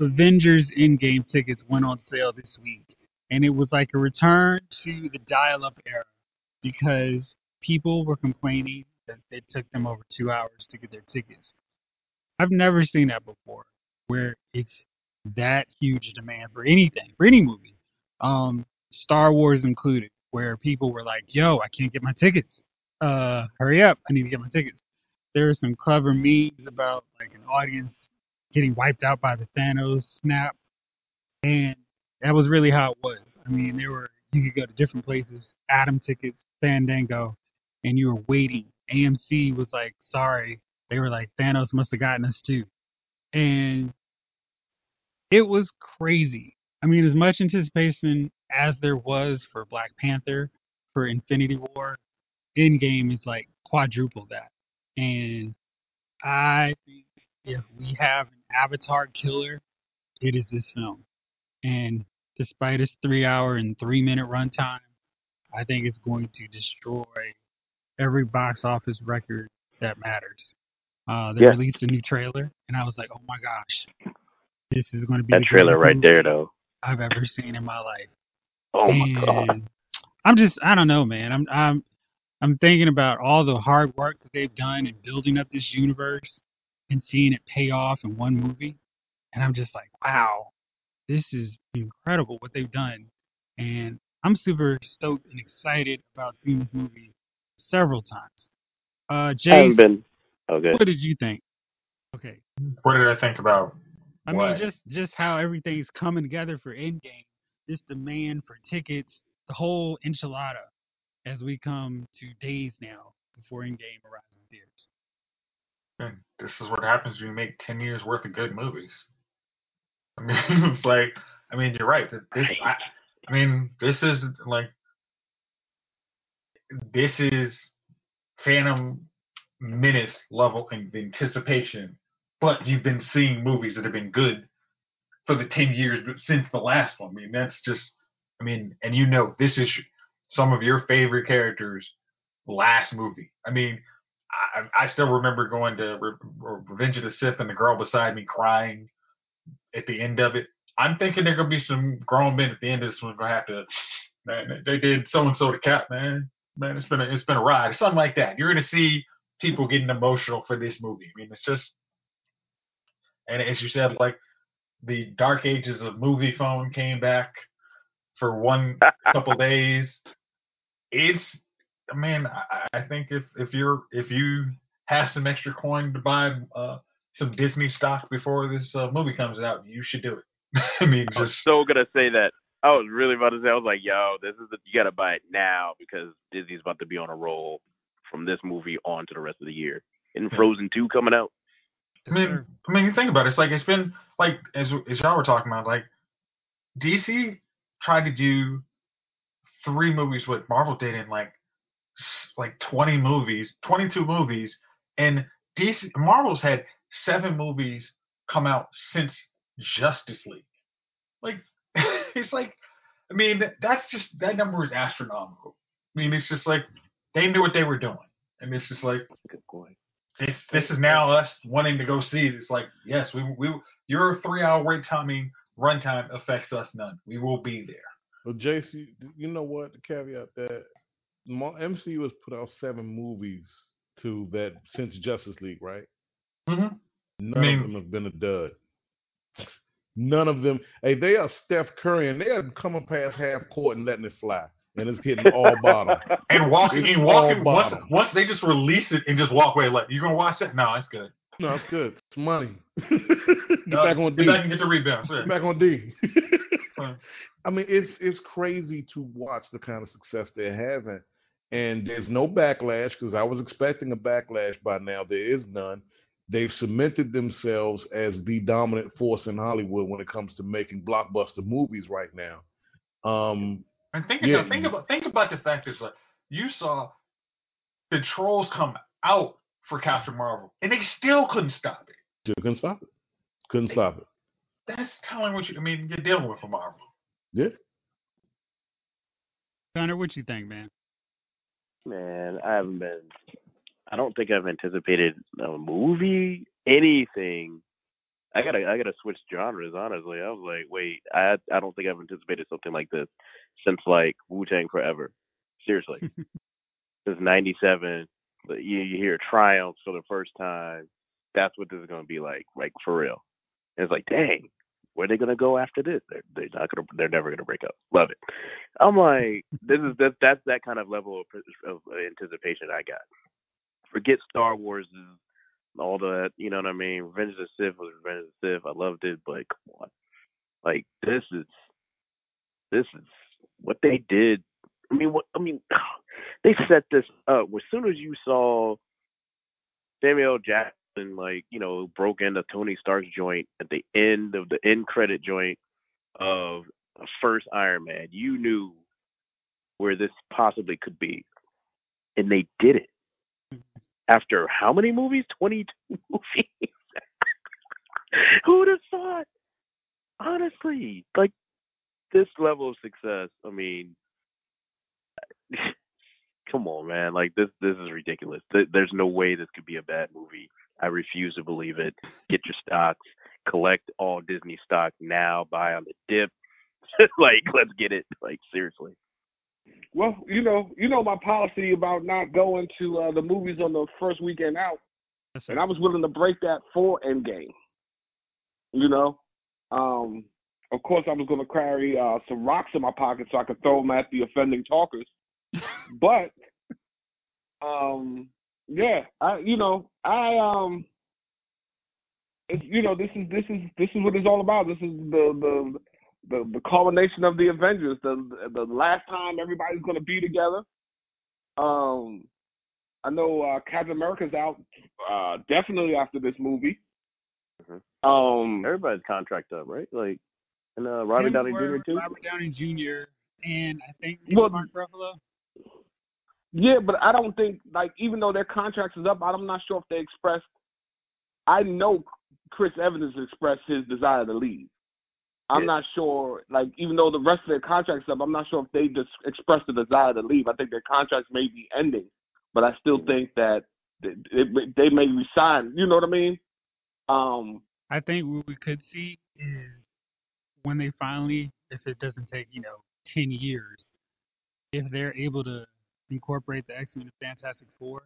Avengers Endgame tickets went on sale this week. And it was like a return to the dial up era because people were complaining that it took them over two hours to get their tickets. I've never seen that before where it's that huge demand for anything, for any movie. Um, Star Wars included, where people were like, yo, I can't get my tickets. Uh, hurry up, I need to get my tickets. There are some clever memes about like an audience getting wiped out by the Thanos snap. And that was really how it was. I mean, there were you could go to different places, Atom tickets, Fandango, and you were waiting. AMC was like, sorry. They were like, Thanos must have gotten us too. And it was crazy. I mean, as much anticipation as there was for Black Panther, for Infinity War, Endgame is like quadruple that. And I think if we have an Avatar killer, it is this film. And despite its three hour and three minute runtime, I think it's going to destroy every box office record that matters. Uh, they Yeah. released a new trailer, and I was like, "Oh my gosh, this is going to be That the trailer right there, though. I've ever seen in my life." Oh my god. I'm just, I don't know, man. I'm, I'm, I'm thinking about all the hard work that they've done in building up this universe, and seeing it pay off in one movie. And I'm just like, wow, this is incredible what they've done. And I'm super stoked and excited about seeing this movie several times. Uh, Jace, been okay. what did you think? Okay, What did I think about? I what? mean, just just how everything's coming together for Endgame, this demand for tickets, the whole enchilada, as we come to days now before Endgame arrives in theaters. And this is what happens when you make ten years worth of good movies. I mean, it's like, I mean, you're right. This, I, I mean, this is like, this is Phantom Menace level in anticipation, but you've been seeing movies that have been good for the ten years since the last one. I mean, that's just, I mean, and you know, this is some of your favorite characters' last movie. I mean, I, I still remember going to Re- Re- Revenge of the Sith and the girl beside me crying at the end of it. I'm thinking there gonna be some grown men at the end of this one gonna have to. Man, they did so and so to Cap, man. Man, it's been a, it's been a ride, something like that. You're gonna see people getting emotional for this movie. I mean, it's just, and as you said, like the dark ages of movie phone came back for one couple days. It's, I mean, I, I think if if you're if you have some extra coin to buy uh, some Disney stock before this uh, movie comes out, you should do it. I mean, I was just so gonna say that. I was really about to say. I was like, "Yo, this is the, you gotta buy it now because Disney's about to be on a roll from this movie on to the rest of the year." And Frozen Two coming out. I mean, I mean, you think about it. It's like it's been like as as y'all were talking about, like DC tried to do three movies what Marvel did in like like twenty movies, twenty two movies, and DC Marvel's had seven movies come out since Justice League. Like it's like, I mean, that's just that number is astronomical. I mean, it's just like they knew what they were doing, and it's just like Good point. this this is now us wanting to go see it. It's like, yes, we we your three hour wait timing runtime affects us none. We will be there. Well, Jace, you, you know what? The caveat that Mar- MCU has put out seven movies to that since Justice League, right? Mm-hmm. None mean- of them have been a dud. None of them. Hey, they are Steph Curry, and they are coming past half court and letting it fly, and it's hitting all bottom. And walking It's and walking once once they just release it and just walk away like you gonna watch it? No, it's good. No, it's good. It's money. get No, back on D. Get back and get the rebounds. Yeah. Get back on D. I mean, it's it's crazy to watch the kind of success they're having, and there's no backlash because I was expecting a backlash by now. There is none. They've cemented themselves as the dominant force in Hollywood when it comes to making blockbuster movies right now. Um, And think Yeah. about think about think about the fact is like you saw the trolls come out for Captain Marvel and they still couldn't stop it. still couldn't stop it. Couldn't stop it. That's telling what you I mean you're dealing with a Marvel. Yeah. Connor, what you think, man? Man, I haven't been. I don't think I've anticipated a movie, anything. I gotta, I gotta switch genres. Honestly, I was like, wait, I, I don't think I've anticipated something like this since like Wu Tang Forever. Seriously, since '97, you, you hear Triumph for the first time. That's what this is gonna be like, like for real. And it's like, dang, where are they gonna go after this? They're, they're not gonna, they're never gonna break up. Love it. I'm like, this is that that's that kind of level of, of anticipation I got. Forget Star Wars and all that, you know what I mean? Revenge of the Sith was Revenge of the Sith. I loved it, but come on, like this is this is what they did. I mean, what I mean, they set this up. As soon as you saw Samuel Like you know, broke into Tony Stark's joint at the end of the end credit joint of the first Iron Man, you knew where this possibly could be, and they did it. Mm-hmm. After how many movies? Twenty-two movies. Who would have thought? Honestly, like this level of success. I mean, come on, man. Like this, this is ridiculous. There's no way this could be a bad movie. I refuse to believe it. Get your stocks. Collect all Disney stock now. Buy on the dip. like, let's get it. Like, seriously. Well, you know, you know my policy about not going to uh, the movies on the first weekend out. Yes, sir. and I was willing to break that for Endgame. You know, um, of course, I was going to carry uh, some rocks in my pocket so I could throw them at the offending talkers. but, um, yeah, I, you know, I, um, it's, you know, this is this is this is what it's all about. This is the the the, the culmination of the Avengers. The the last time everybody's going to be together. Um, I know uh, Captain America's out uh, definitely after this movie. Mhm. Um, Everybody's contract up, right? Like, and uh, Robert Downey Jr. Too. Robert Downey Jr. and I think Well- Mark Ruffalo. Yeah, but I don't think like even though their contract is up, I'm not sure if they expressed. I know Chris Evans expressed his desire to leave. I'm Yeah. not sure, like even though the rest of their contracts up, I'm not sure if they just expressed the desire to leave. I think their contracts may be ending, but I still think that they, they- they may resign. You know what I mean? Um, I think what we could see is when they finally, if it doesn't take, you know, 10 years, if they're able to incorporate the X Men and Fantastic Four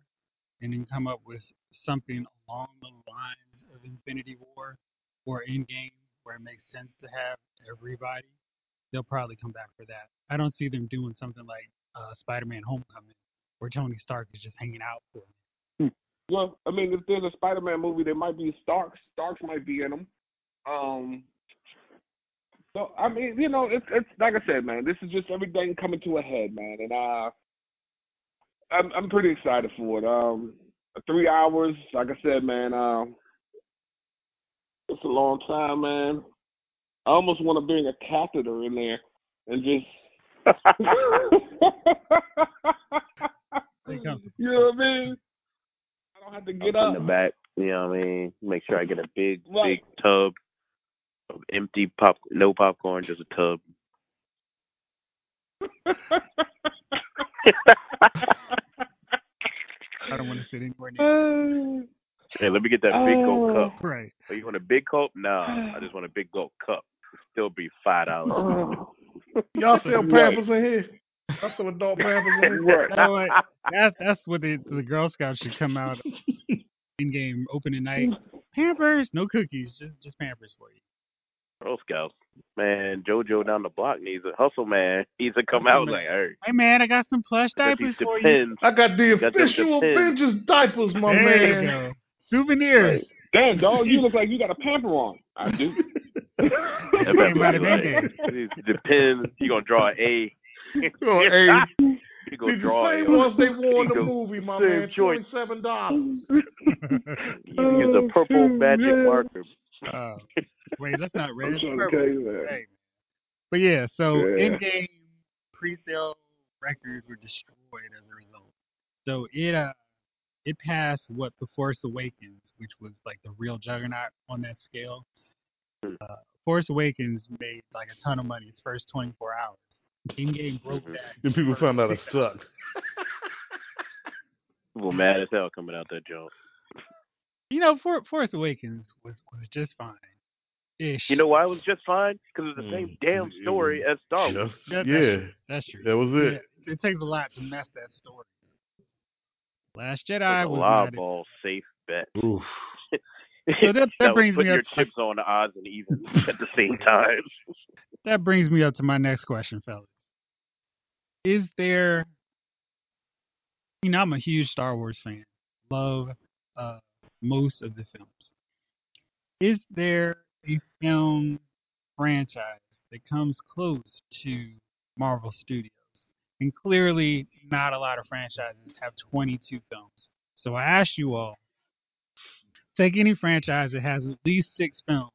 and then come up with something along the lines of Infinity War or Endgame where it makes sense to have everybody, they'll probably come back for that. I don't see them doing something like uh, Spider Man Homecoming where Tony Stark is just hanging out for them. Well, I mean, if there's a Spider-Man movie, there might be Starks. Starks might be in them. Um, so I mean, you know, it's it's like I said, man. This is just everything coming to a head, man, and uh, I'm I'm pretty excited for it. Um, three hours, like I said, man. Um, it's a long time, man. I almost want to bring a catheter in there and just. You know what I mean? I don't have to get up up. in the back. You know what I mean? Make sure I get a big, Right. big tub of empty pop, no popcorn, just a tub. I don't want to sit anywhere near. hey, let me get that big gulp Oh. cup. Right. Oh, you want a big gulp? Nah, I just want a big gulp cup. Still be five dollars. Oh. Y'all sell Right. Pampers in here? Y'all sell adult Pampers in here? right. You know? That's that's what the the Girl Scouts should come out Endgame opening night. Pampers, no cookies, just just Pampers for you. Girl Scouts. Man, JoJo down the block needs a hustle man. Needs to come Hustle out man. like, hey, Hey man, I got some plush diapers for you. I got the Got official Avengers diapers, my there man. you go. Souvenirs. Damn, dog, you look like you got a pamper on. I do. That Came better out be of like, depends. You gonna draw an A. Oh, hey, You gonna draw the a. same ones they wore in the movie, my man. Twenty-seven dollars. You use a purple magic marker. Uh, wait, that's not red. I'm trying to tell you that. Hey. But yeah, so Yeah. Endgame pre-sale records were destroyed as a result. So it uh it passed what The Force Awakens, which was like the real juggernaut on that scale. Hmm. Uh, Force Awakens made like a ton of money its first 24 hours. Endgame broke Mhm. that. Then people found out it six hours. sucked. People mad as hell coming out that joint. You know, For, Force Awakens was was just fine. Ish. You know why it was just fine? Because it's the same Mm, damn it story as Star Wars. That- that's yeah, true. That's true. that was Yeah, it. it takes a lot to mess that story. Last Jedi It's a was live not. ball safe bet. Oof. So that- that was brings me your up to- chips on the odds and evens at the same time. That brings me up to my next question, fellas. Is there? You know, I'm a huge Star Wars fan. Love uh, most of the films. Is there a film franchise that comes close to Marvel Studios? And clearly, not a lot of franchises have 22 films. So I ask you all take any franchise that has at least six films,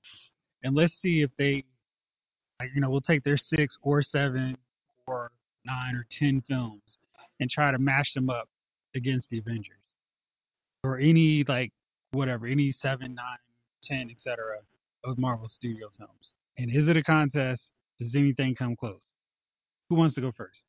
and let's see if they, you know, we'll take their six or seven or nine or ten films and try to match them up against the Avengers or any, like, whatever, any seven, nine, ten, etc. of Marvel Studio films. And is it a contest? Does anything come close? Who wants to go first?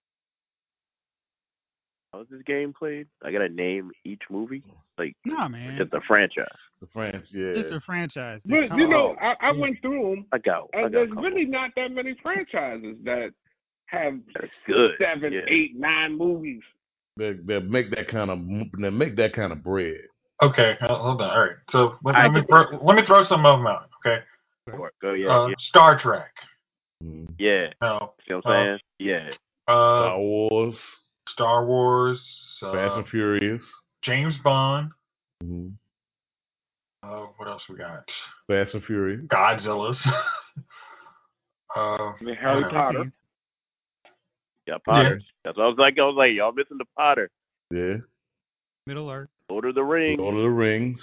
How's this game played? I gotta name each movie, like Nah, man. just a franchise. The franchise, yeah. Just a franchise. that But you know, I, I went through them, I got. I and got there's really not that many franchises that have That's good. seven, yeah. eight, nine movies. That that make that kind of that make that kind of bread. Okay, hold hold on. All right. So let, let me throw, let me throw some of them out. Okay. Go, go yeah, uh, yeah, Star Trek. Mhm. yeah. No. See what I'm Uh, saying? Yeah. Uh, Star Wars, Star Wars. Uh, Fast and Furious, James Bond. Mhm. Uh, what else we got? Fast and Furious. Godzilla's. uh, Harry uh, Potter. Yeah, Potter. That's what I was like. I was like, y'all missing the Potter. Yeah. Middle Earth. Lord of the Rings. Lord of the Rings,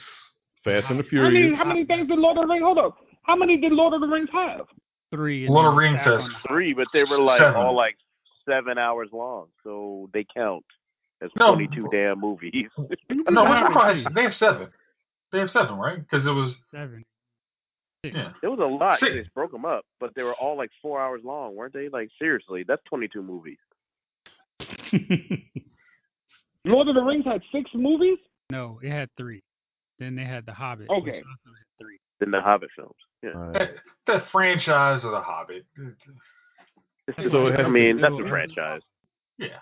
Fast and the How many, Furious. how many things did Lord of the Rings? Hold up. How many did Lord of the Rings have? Three. Lord of the Rings has Three, but they were like Seven. all like seven hours long, so they count as No. twenty-two damn movies. You can no, do Witcher that They have seven. They have seven, right? Because it was Seven. yeah. It was a lot. Six. They just broke them up, but they were all like four hours long, weren't they? Like seriously, that's twenty-two movies. Lord of the Rings had six movies? No, it had three. Then they had The Hobbit. Okay. Which also had three. Than the Hobbit films. Yeah. Alright. That, that franchise of The Hobbit. So it I mean, to- that's a franchise. Yeah.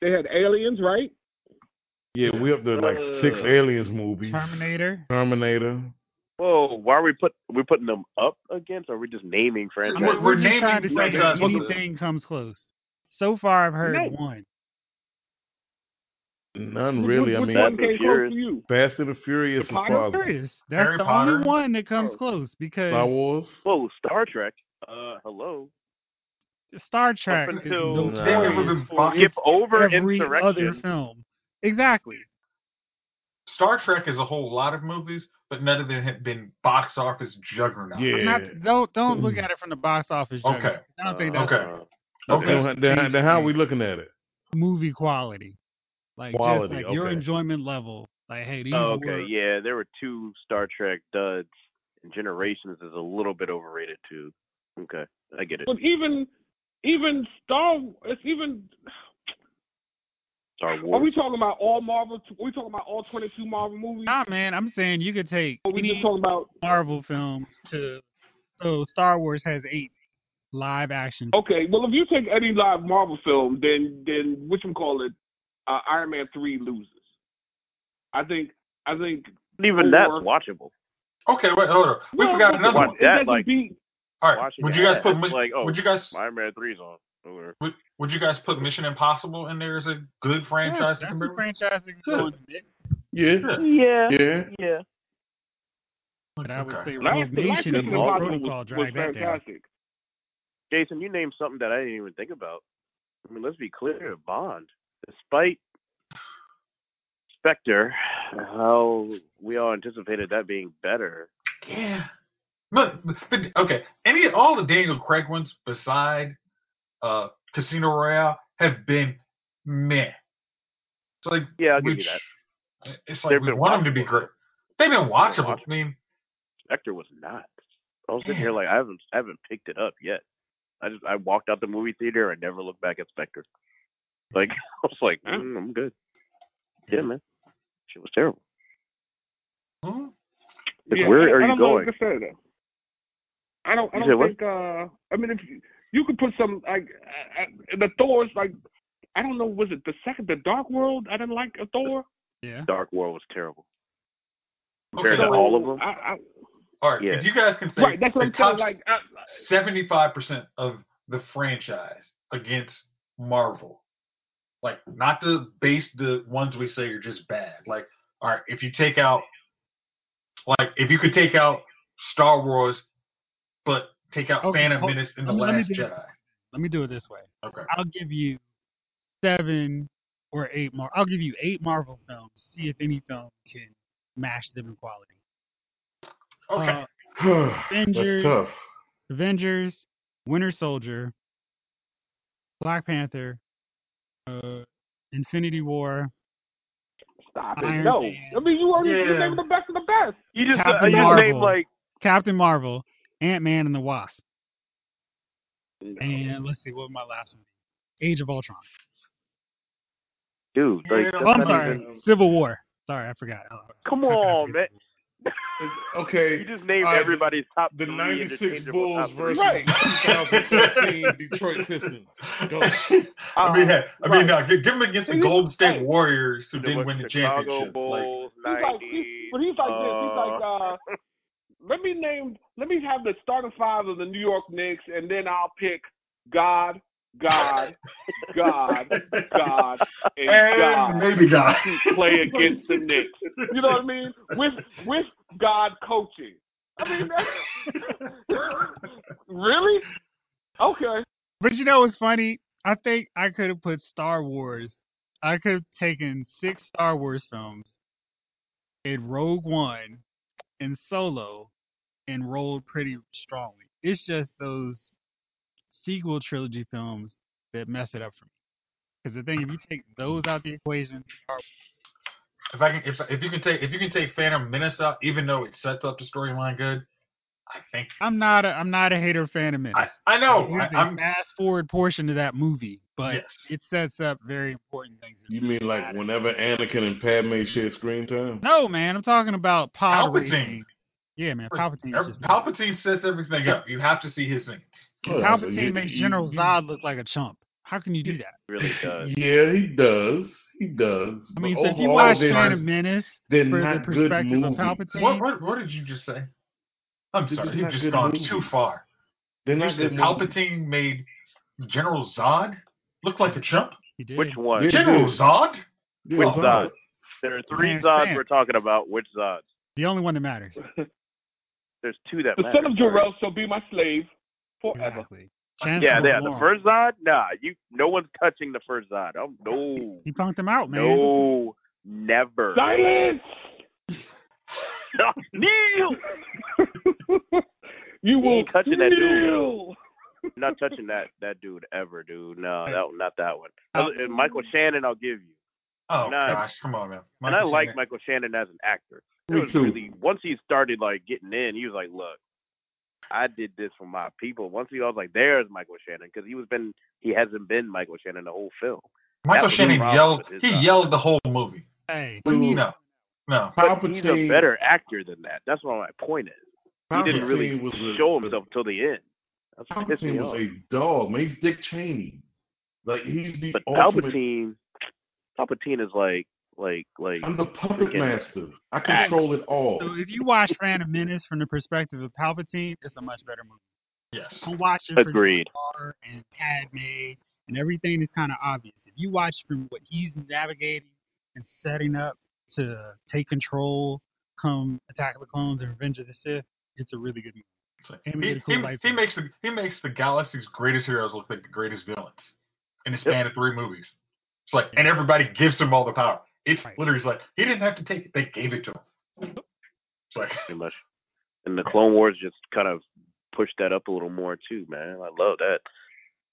They had aliens, right? yeah, we up to like six Uh, aliens movies. Terminator. Terminator. Whoa, why are we put we putting them up against? Or are we just naming franchises? We're, we're we're just trying to naming say that franchise with the- anything comes close. So far, I've heard No. one. None really. I Which mean, one Fast and came close Furious. to you? Fast and the Furious The as Potter far as That's Harry the Potter? only one that comes Oh. close because Star Wars. Whoa, Star Trek. Uh, hello. Star Trek Up is until Nah. They've never notorious been for boxed- skip over every other film. Exactly. Star Trek is a whole lot of movies, but none of them have been box office juggernauts. Yeah. Not, don't don't look at it from the box office. Okay. I don't think that's Okay. Okay. Then, then, then how are we looking at it? movie quality. Like Quality, just like your okay. enjoyment level. Like hey, these Oh, were okay, yeah, there were two Star Trek duds, and Generations is a little bit overrated too. Okay, I get it. But even even Star it's even Star Wars. are we talking about all Marvel are we talking about all twenty two Marvel movies? Nah, man, I'm saying you could take Or we any just talking about Marvel films to so Star Wars has eight live action. Okay, well if you take any live Marvel film then then which one call it uh, Iron Man three loses. I think I think Even that's watchable. Okay, wait, hold on. We Well, forgot another one. it that, doesn't like- beat All right. Would you guys that, put? like, oh, would you guys? Iron Man three's on. Or, Would, would you guys put Mission Impossible in there as a good franchise? to that's compare a franchise that can go in the mix. Yeah. yeah, Yeah. yeah. But I would Okay. say Rogue Nation Mission and Impossible Protocol was, was drag that down. fantastic. Jason, you named something that I didn't even think about. I mean, let's be clear. Bond, despite Spectre, how we all anticipated that being better. Yeah. But, but okay, any all the Daniel Craig ones beside uh, Casino Royale have been meh. It's like Yeah, I'll give we you that. It's like They've we been want them to be great. They've been watchable. watchable. I mean, Spectre was not. I was sitting here like I haven't I haven't picked it up yet. I just I walked out the movie theater and never looked back at Spectre. Like I was like, mm, I'm good. Yeah, man. Shit was terrible. hmm? It's Yeah, where I, are I you don't know going? what to. I don't. I don't said what? think. Uh, I mean, if you, you could put some like uh, uh, the Thor's like. I don't know. Was it the second, the Dark World? I didn't like a Thor. Yeah. Dark World was terrible. Okay, Compared to so- all of them. I, I, All right, Yeah. if you guys can say right. That's what the I'm saying. top Like, I, seventy-five percent of the franchise against Marvel, like not the base the ones we say are just bad. Like, all right, if you take out, like, if you could take out Star Wars, but take out Okay, Phantom hold- Menace and the me- Last do- Jedi. Let me do it this way. Okay. I'll give you seven or eight more. I'll give you eight Marvel films. See if any film can match them in quality. Okay. Uh, That's tough. Avengers, Winter Soldier, Black Panther, Infinity War, stop it. Iron no. Man. I mean, you already you Yeah. named the best of the best. You just Captain uh, you just named like Captain Marvel, Ant Man and the Wasp, and let's see what was my last one. Age of Ultron. dude, like Oh, I'm sorry, even- Civil War. Sorry, I forgot. Come on, man. Forget okay. You just named all right, everybody's top The three '96 Bulls top three. versus Right. 2013 Detroit Pistons. Go. I mean, hey, I mean, right. uh, give, give him against the Golden State hey. Warriors who didn't win the Chicago championship. Like, Bulls, He's like, 90s. he- but he's like this. He's like, uh, let me name, let me have the starting five of the New York Knicks, and then I'll pick God, God, God, God, and and God maybe God. to play against the Knicks. You know what I mean? With with God coaching. I mean, really? Okay. But you know what's funny? I think I could have put Star Wars. I could have taken six Star Wars films in Rogue One and Solo and rolled pretty strongly. It's just those sequel trilogy films that mess it up for me. Because the thing, if you take those out of the equation, Star If I can, if if you can take if you can take Phantom Menace out, even though it sets up the storyline good, I think I'm not a I'm not a hater of Phantom Menace. I, I know. Here's I, a I'm fast forward portion of that movie, but Yes. it sets up very important things. You mean like whenever Anakin and Padme share screen time? No, man, I'm talking about pod Palpatine. Yeah, man, Palpatine. Palpatine sets everything up. You have to see his scenes. Oh, so Palpatine you- makes you- General you- Zod look like a chump. How can you do that? really does. Yeah, he does. He does. I mean, But so if you watch they're, Phantom Menace they're for the not good perspective of. Palpatine, What, what what did you just say? I'm They're sorry, just you've just gone movies. too far. They're You said good movies. Palpatine made General Zod look like a chump. he did. Which one? General did. Zod? Yeah, Which Zod. Zod? There are three Zods Stan. we're talking about. Which Zods? The only one that matters. There's two that The matter. son of Jor-El shall be my slave forever. Exactly. Yeah, yeah. The Warren. first Zod? Nah, you. No one's touching the first Zod. Oh no, He punked him out, man. no, never. Silence! Kneel, you will ain't touching that dude. kneel. not touching that that dude ever, dude. No, that not that one. Oh. Michael Shannon, I'll give you. Oh Nah. gosh, come on, man. and I like Michael Shannon as an actor. It Me was too. really once he started like getting in, he was like, "Look, I did this for my people." Once he I was like, "There's Michael Shannon," because he was been he hasn't been Michael Shannon the whole film. Michael that was the Shannon yelled. He Zod. yelled the whole movie. Hey, What do you mean? Dude, No, no. But he's a better actor than that. That's what my point is. He didn't really Palpatine was a- show himself till the end. That's what Palpatine was a dog, man. He's Dick Cheney. Like he's the But ultimate. Palpatine, Palpatine is like, like, like. I'm the puppet freaking- master. I control it all. so if you watch Phantom Menace from the perspective of Palpatine, it's a much better movie. Yes. Don't watch it for Agreed. Jar and Padme and everything is kind of obvious. If you watch from what he's navigating and setting up to take control, come Attack of the Clones and Revenge of the Sith, it's a really good movie. And He, cool he, he makes the he makes the galaxy's greatest heroes look like the greatest villains in the span of three movies. It's like, and everybody gives him all the power. It's Right. literally like he didn't have to take it; they gave it to him. It's like, pretty much. And the Clone Wars just kind of pushed that up a little more too, man. I love that.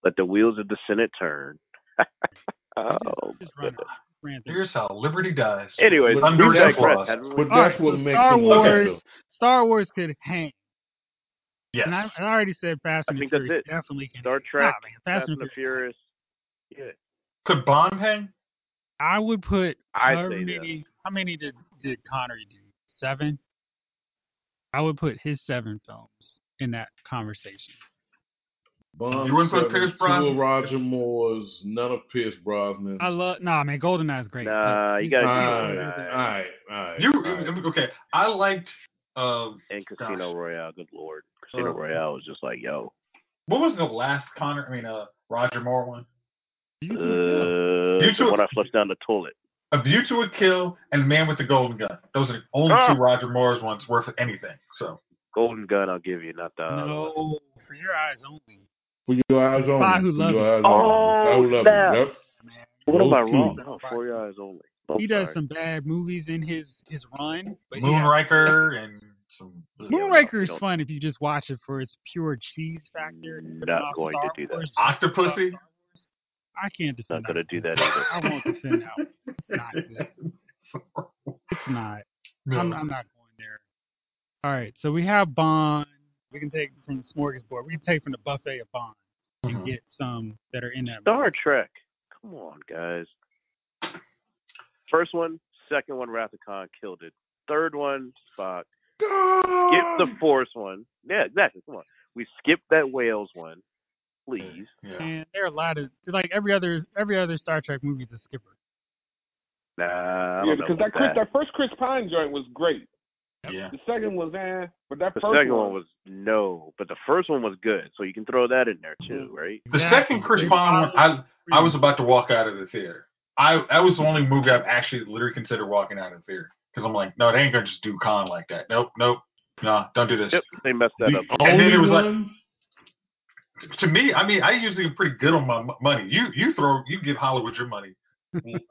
Let the wheels of the Senate turn. oh, Just run it. Ran through. here's how liberty dies. anyways, Under the digress. clause. haven't we? But All that's right, what so makes Star Wars- special. Star Wars could hang. yes. And I, I already said Fast I and the think that's Furious it. definitely can. Star. Trek, Nah, man, Fast and the Furious. Yeah, Could Bond hang? I would put I'd how say many? How many did did Connery do? Seven. I would put his seven films in that conversation. Bond You wouldn't put seven, Pierce two Brosnan? of Roger Moore's, none of Pierce Brosnan. I love. Nah, man, Goldeneye's great. Nah, but you gotta he's- do all right, all right, all right. You alright. okay? I liked. Uh, and Casino Gosh. Royale. Good lord, Casino Uh, Royale was just like, yo, what was the last Connor? I mean, uh, Roger Moore one. He's- uh, You the one I flushed down the toilet. A View to a Kill and Man with the Golden Gun. Those are the only Ah. two Roger Moore's ones worth anything. So Golden Gun, I'll give you, not the. other no, for your eyes only. For your eyes only. Spy Who For You. Oh, only. Spy Who Loved. You. Yep. What am I wrong? two. Oh, for your eyes only. Oh, He does sorry. some bad movies in his his run, but he has- Moonraker and some. Moonraker is don't- fun if you just watch it for its pure cheese factor. Not Putting off going to do that. Wars, Octopussy? Star Wars. I can't defend. Not gonna do that either. I won't defend that. one. It's not good. It's not. No. I'm, I'm not going there. All right, so we have Bond. We can take from the smorgasbord. We can take from the buffet of Bond and Mhm. get some that are in that. Star Trek. Come on, guys. First one, second one, Wrath of Khan killed it. Third one, Spock. skip the Force one. Yeah, exactly. Come on, we skipped that whales one, please. Yeah. And there are a lot of like every other every other Star Trek movie is a skipper. Nah, I Yeah, don't know because that Chris, that. that first Chris Pine joint was great. Yeah. The second was eh, but that The first second one was no, but the first one was good, so you can throw that in there too, right? The Exactly. second Chris They Pine I I was about to walk out of the theater. I that was the only movie I've actually literally considered walking out of the theater because I'm like, no, they ain't gonna just do con like that. Nope, nope, no, don't do this. Yep, they messed that The up. And then it was like- one. To me, I mean, I usually am pretty good on my money. You you throw you give Hollywood your money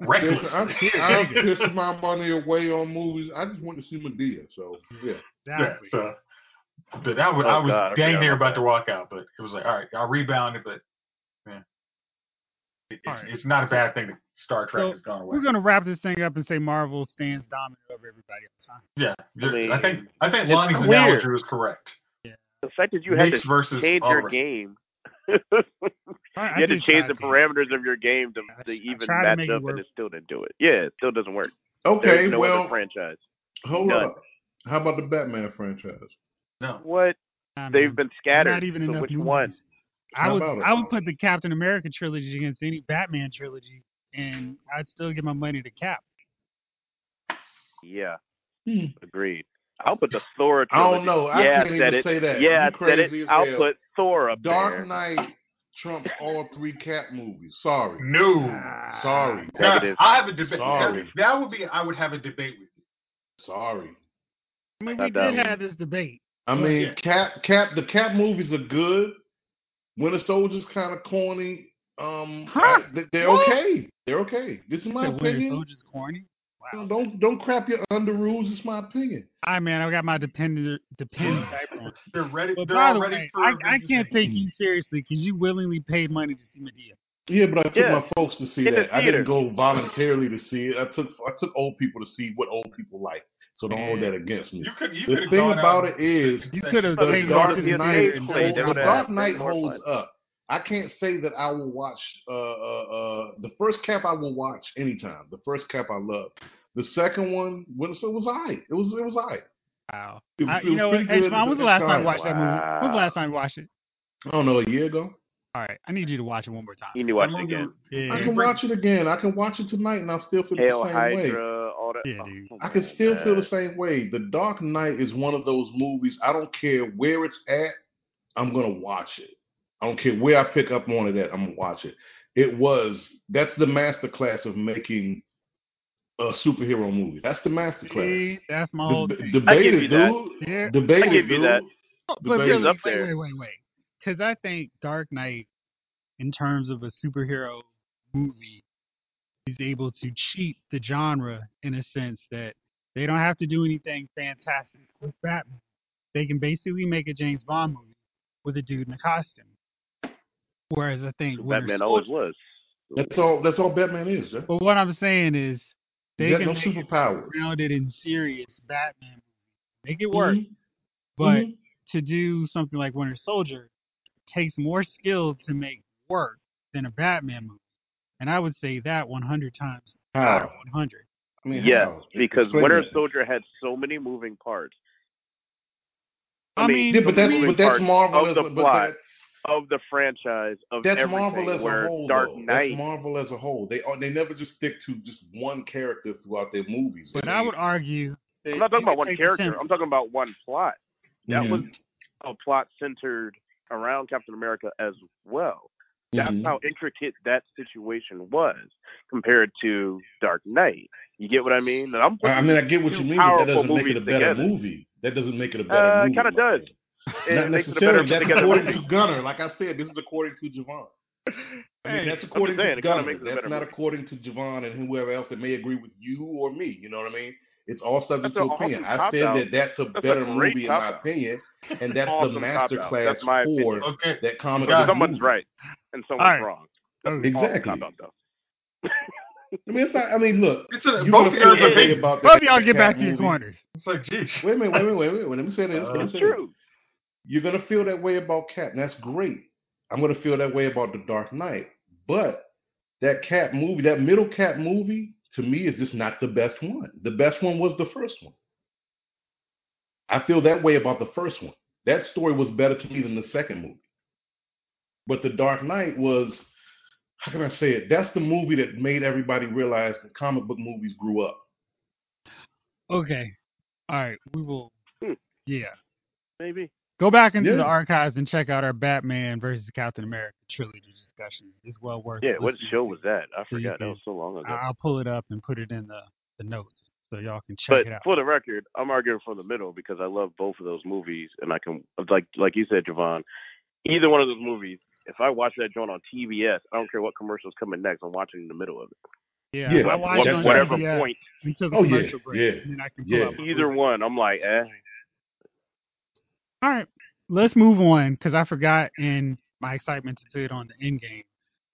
Reckless. I'm, I'm pissing my money away on movies. I just want to see Madea. So yeah. Yeah, so, but I was, Oh, I was God, dang forgot near about about to walk out, but it was like, all right, I'll rebound it, but man, it, it's, All right. it's not a bad thing that Star Trek So, has gone away. We're gonna wrap this thing up and say Marvel stands dominant over everybody else. Huh? Yeah, you're- I, think I think it's Lonnie's weird. analogy was correct. The fact that you had Knicks to versus change all your of game, I, you I had to change the to. parameters of your game to, to even tried to match it up, work. and it still didn't do it. Yeah, it still doesn't work. Okay. There's no well, franchise. hold None. up. How about the Batman franchise? No, What? Nah, They've man. been scattered. Not even so enough which movies. one? I would? I would put the Captain America trilogy against any Batman trilogy, and I'd still give my money to Cap. Yeah, Hmm. agreed. I'll put the Thor. I don't trilogy. know. I yeah, can't even said it. say that. Yeah, You I said crazy it. as I'll hell. put Thor up Dark there. Knight trumps all three Cap movies. Sorry. no. Sorry. No, Negative. I have a debate. Sorry. That, that would be. I would have a debate with you. Sorry. I mean, Not we did one. have this debate. I mean, yeah. Cap, Cap, the Cap movies are good. Winter Soldier's kind of corny. Um, Huh? I- they- they're What? okay. They're okay. This is my The Winter opinion. Soldier's corny. Wow. Don't don't crap your under rules. It's my opinion. Hi, man. I got my dependent dependent. They're ready. But they're by all the ready way, for I, I can't take you seriously because you willingly paid money to see Madea. Yeah, but I took Yeah. my folks to see In the that. I didn't go voluntarily to see it. I took I took old people to see what old people like. So don't hold that against me. You could. You The could have thing gone about out it is, You could have But the taken Dark to the the Knight, and play, hold- they the would've Dark Knight holds up. I can't say that I will watch uh, uh, uh, the first cap. I will watch anytime. The first cap I love. The second one, when it was I. It was it was I. Wow. It was- I, it you was know, pretty hey, good Jovon, at when's the the last time time. you watched that movie? When was the last time you watched it? I don't know a year ago. All right, I need you to watch it one more time. You need to watch How it long again. Yeah, I can watch it again. I can watch it tonight, and I still feel Hail the same way. Hydra, all that. Yeah, dude. I can still feel the same way. The Dark Knight is one of those movies. I don't care where it's at. I'm gonna watch it. I don't care where I pick up on it at. I'm gonna watch it. It was that's the masterclass of making a superhero movie. That's the masterclass. See, that's my whole Deb- thing. debate give it, you that. dude. Yeah. Debate I give you dude. that. But really, up there. wait, wait, wait. Because I think Dark Knight, in terms of a superhero movie, is able to cheat the genre in a sense that they don't have to do anything fantastic with Batman. They can basically make a James Bond movie with a dude in a costume. Whereas I think Winter Batman always Soldier- was. That's all. That's all Batman is. Jeff. But what I'm saying is, they He got can no make it superpowers. grounded in serious Batman, make it work. Mhm. But Mhm. to do something like Winter Soldier takes more skill to make work than a Batman movie. And I would say that 100 times out how? 100. I mean, Yes, how? because Explain Winter that. Soldier had so many moving parts. I mean, Yeah, but that's but that's parts Marvel of the a, but plot, that, of the franchise of That's everything. Marvel as where a whole. Dark though. Knight. That's Marvel as a whole. They they never just stick to just one character throughout their movies. But They- I would argue that I'm not talking about one character. template. I'm talking about one plot. That Mhm. was a plot centered around Captain America as well. That's Mhm. how intricate that situation was compared to Dark Knight. You get what I mean? And I'm I I mean, I get what you mean, but that doesn't make it a better together. movie. That doesn't make it a better Uh, movie. kind of does. Opinion. It Not makes it a better necessarily. That's together according to Gunner. Like I said, this is according to Jovon. I mean, Hey, that's according saying, to Gunner. it That's not movie. according to Jovon and whoever else that may agree with you or me. You know what I mean? It's all subject That's to opinion. awesome I said cop-out. that that's a That's better great movie in my cop-out. opinion, and that's Awesome the cop-out. master class That's my for. Okay. that comic Guys, book Someone's movie. right and someone's All right. wrong. Oh, Exactly. Awesome cop-out, though. I mean, it's not. I mean, look. It's a, You're both gonna of yours feel are that big. about Both that of y'all get Cat back to your corners. It's like, geez. Wait a minute, wait a minute, wait a minute. Let me say this. Let me It's true. You're gonna feel that way about Cap, and that's great. I'm gonna feel that way about The Dark Knight. But that Cap movie, that middle Cap movie, to me is just not the best one. The best one was the first one. I feel that way about the first one. That story was better to me than the second movie. But The Dark Knight was, how can I say it? That's the movie that made everybody realize that comic book movies grew up. Okay. All right. We will. Hmm. Yeah. Maybe. Go back into the archives and check out our Batman versus Captain America trilogy discussion. It's well worth. Yeah, what show to. was that? I So you forgot. That was so long ago. I- I'll pull it up and put it in the, the notes so y'all can check but it out. for the record, I'm arguing from the middle because I love both of those movies, and I can like like you said, Jovon. Either one of those movies, if I watch that joint on TBS, I don't care what commercial's coming next. I'm watching in the middle of it. yeah, Yeah, I What- watched on whatever CBS point, until the Oh, yeah, break, yeah, and then I can pull yeah. up either one, I'm like, eh. All right, let's move on because I forgot in my excitement to see it on the end game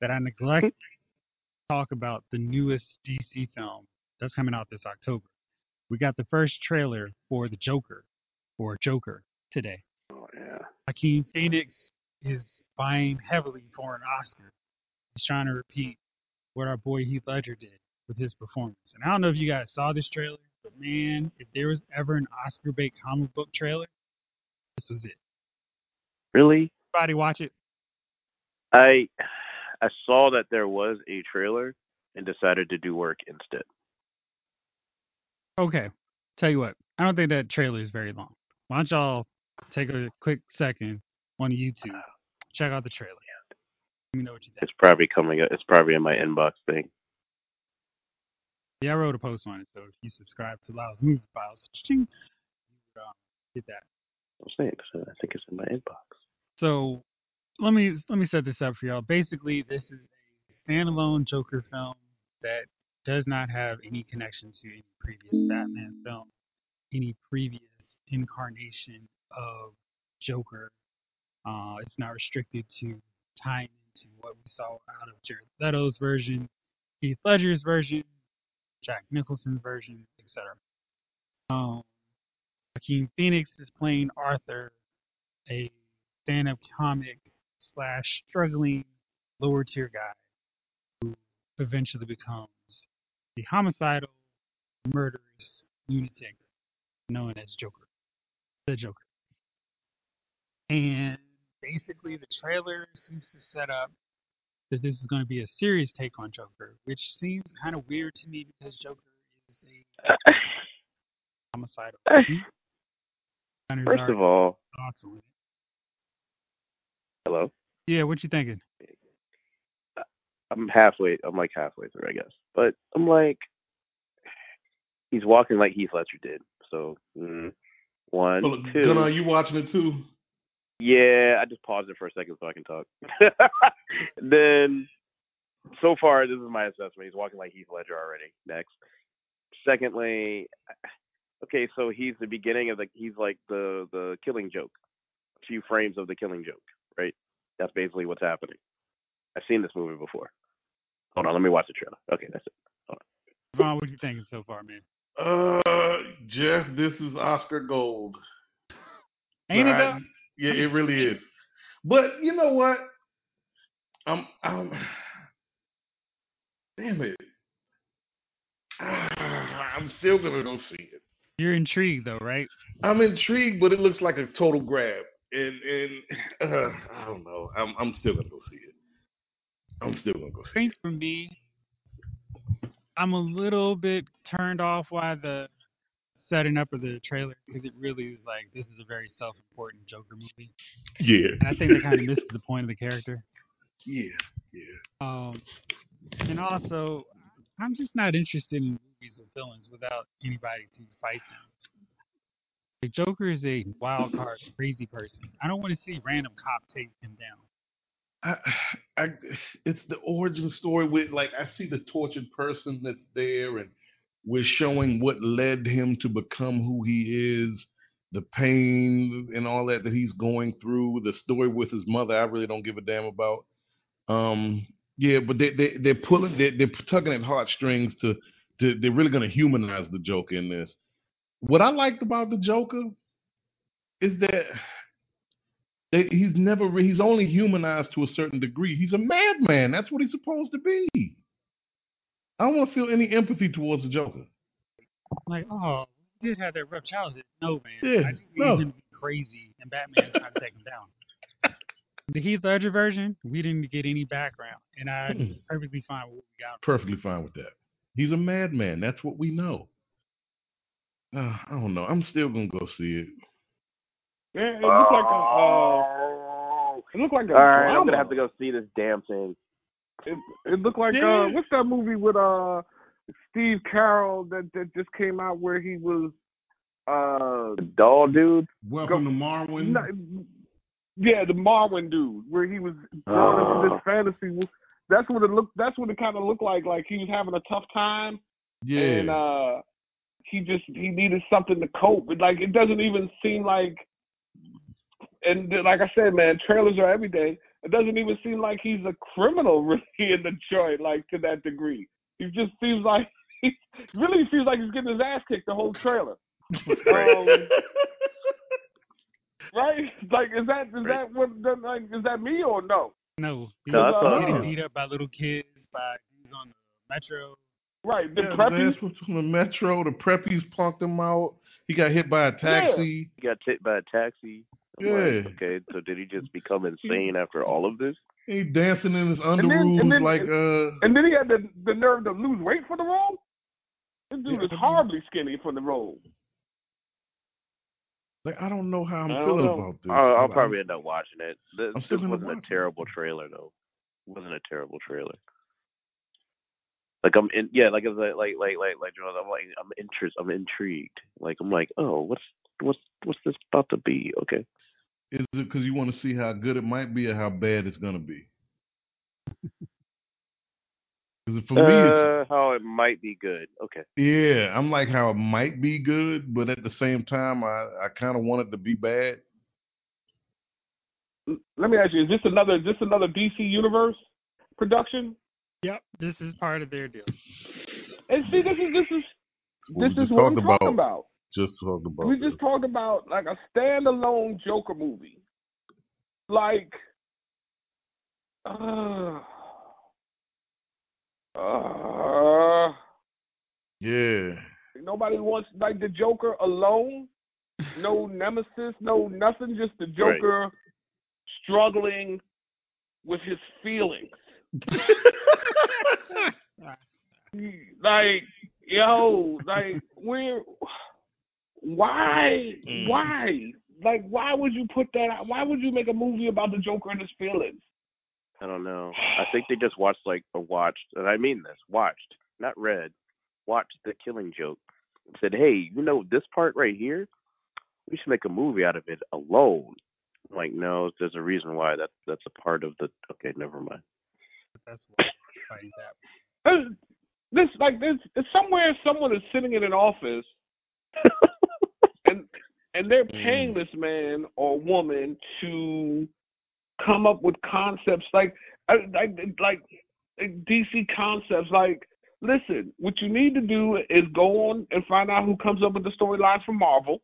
that I neglected to talk about the newest DC film that's coming out this October. We got the first trailer for the Joker, for Joker, today. Oh yeah. Joaquin Phoenix is vying heavily for an Oscar. He's trying to repeat what our boy Heath Ledger did with his performance. And I don't know if you guys saw this trailer, but man, if there was ever an Oscar bait comic book trailer, this was it. Really? Everybody watch it. I I saw that there was a trailer and decided to do work instead. Okay. Tell you what, I don't think that trailer is very long. Why don't y'all take a quick second on YouTube, check out the trailer. Let me know what you think. It's probably coming. up It's probably in my inbox thing. Yeah, I wrote a post on it, so if you subscribe to Lyle's Movie Files, you um, get that. Saying, so I think it's in my inbox. So let me let me set this up for y'all. Basically, this is a standalone Joker film that does not have any connection to any previous Batman film, any previous incarnation of Joker. Uh, it's not restricted to tying into what we saw out of Jared Leto's version, Heath Ledger's version, Jack Nicholson's version, etc. Um, Joaquin Phoenix is playing Arthur, a stand-up comic slash struggling lower tier guy who eventually becomes the homicidal, murderous lunatic known as Joker, the Joker. And basically, the trailer seems to set up that this is going to be a serious take on Joker, which seems kind of weird to me because Joker is a homicidal. Gunners First of all, thoughts hello. Yeah, what you thinking? I'm halfway. I'm like halfway through, I guess. But I'm like, he's walking like Heath Ledger did. So mm, one, Well, two. Gunner, are you watching it too? Yeah, I just paused it for a second so I can talk. then, so far, this is my assessment. He's walking like Heath Ledger already. Next. Secondly, okay, so he's the beginning of the. He's like the the Killing Joke. A few frames of the Killing Joke, right? That's basically what's happening. I've seen this movie before. Hold on, let me watch the trailer. Okay, that's it. Vaughn, what you thinking so far, man? Uh, Jeff, this is Oscar Gold. Ain't it Right. though? Yeah, it really is. But you know what? I'm, I'm. Damn it! I'm still gonna go see it. You're intrigued though, right? I'm intrigued, but it looks like a total grab, and and uh, I don't know. I'm I'm still gonna go see it. I'm still gonna go I see think for me, I'm a little bit turned off by the setting up of the trailer because it really is like this is a very self-important Joker movie. Yeah, and I think that kind of misses the point of the character. yeah, yeah. Um, and also, I'm just not interested in movies with villains without anybody to fight them. The Joker is a wild card, crazy person. I don't want to see random cop take him down. I, I, it's the origin story with like I see the tortured person that's there, and we're showing what led him to become who he is, the pain and all that that he's going through. The story with his mother, I really don't give a damn about. Um, yeah, but they they they're pulling, they they're tugging at heartstrings to, to they're really going to humanize the Joker in this. What I liked about the Joker is that that he's never he's only humanized to a certain degree. He's a madman. That's what he's supposed to be. I don't want to feel any empathy towards the Joker. Like, oh, did have that rough childhood. No, man. Yeah, I just no. need him to be crazy, and Batman tried to take him down. The Heath Ledger version, we didn't get any background, and I hmm. was perfectly fine with what we got. Perfectly fine with that. He's a madman. That's what we know. Uh, I don't know. I'm still gonna go see it. Yeah, it looked like a. Uh, it looked like a All right, I'm gonna have to go see this damn thing. It, it looked like Yeah. uh, what's that movie with uh Steve Carell that that just came out where he was uh The doll dude. Welcome to Marwen. not, yeah the Marwen dude where he was brought into Oh. this fantasy. That's what it looked. That's what it kind of looked like. Like he was having a tough time yeah. and uh he just he needed something to cope. But like it doesn't even seem like. And like I said, man, trailers are every day. It doesn't even seem like he's a criminal really in the joint, like to that degree. He just seems like he really feels like he's getting his ass kicked the whole trailer. Um, right? Like, is that is that what like is that me or no? No, he No, was I thought- getting no. beat up by little kids, by dudes on the metro. Right? The Yeah, his preppy. ass was on the metro. The preppies punked him out. He got hit by a taxi. He got hit by a taxi. I'm Yeah. like, okay, so did he just become insane after all of this? He dancing in his then- underoos and then- like uh. And then he had the the nerve to lose weight for the role. This dude Yeah, is horribly skinny for the role. Like I don't know how I'm feeling know. about this. I'll, I'll probably end up watching it. This, I'm still this wasn't a it. terrible trailer though. It wasn't a terrible trailer. Like I'm in, yeah, like it's like like like like like Joel, I'm like I'm interest, I'm intrigued. Like I'm like, oh, what's what's what's this about to be? Okay, Is it because you want to see how good it might be or how bad it's gonna be? Because for me, it's, uh, how it might be good. Okay, yeah, I'm like how it might be good, but at the same time, I I kind of want it to be bad. Let me ask you: Is this another is this another DC Universe production? Yep, this is part of their deal. And see, this is this is We this is just what talked we're about. talking about. Just talked about. We just talked about like a standalone Joker movie. Like, uh, uh, yeah. nobody wants like the Joker alone. No nemesis, no nothing. Just the Joker struggling with his feelings. like, yo, like we're why Mm. why like why would you put that out? Why would you make a movie about the Joker and his feelings? I don't know. I think they just watched like or watched, and I mean this, watched, not read, watched the Killing Joke. And said, hey, you know this part right here, we should make a movie out of it alone. I'm like, no, there's a reason why that that's a part of the. Okay, never mind. That's why I'm that. This like this somewhere someone is sitting in an office and and they're paying Mm. this man or woman to come up with concepts like uh, like like DC concepts like listen what you need to do is go on and find out who comes up with the storylines from Marvel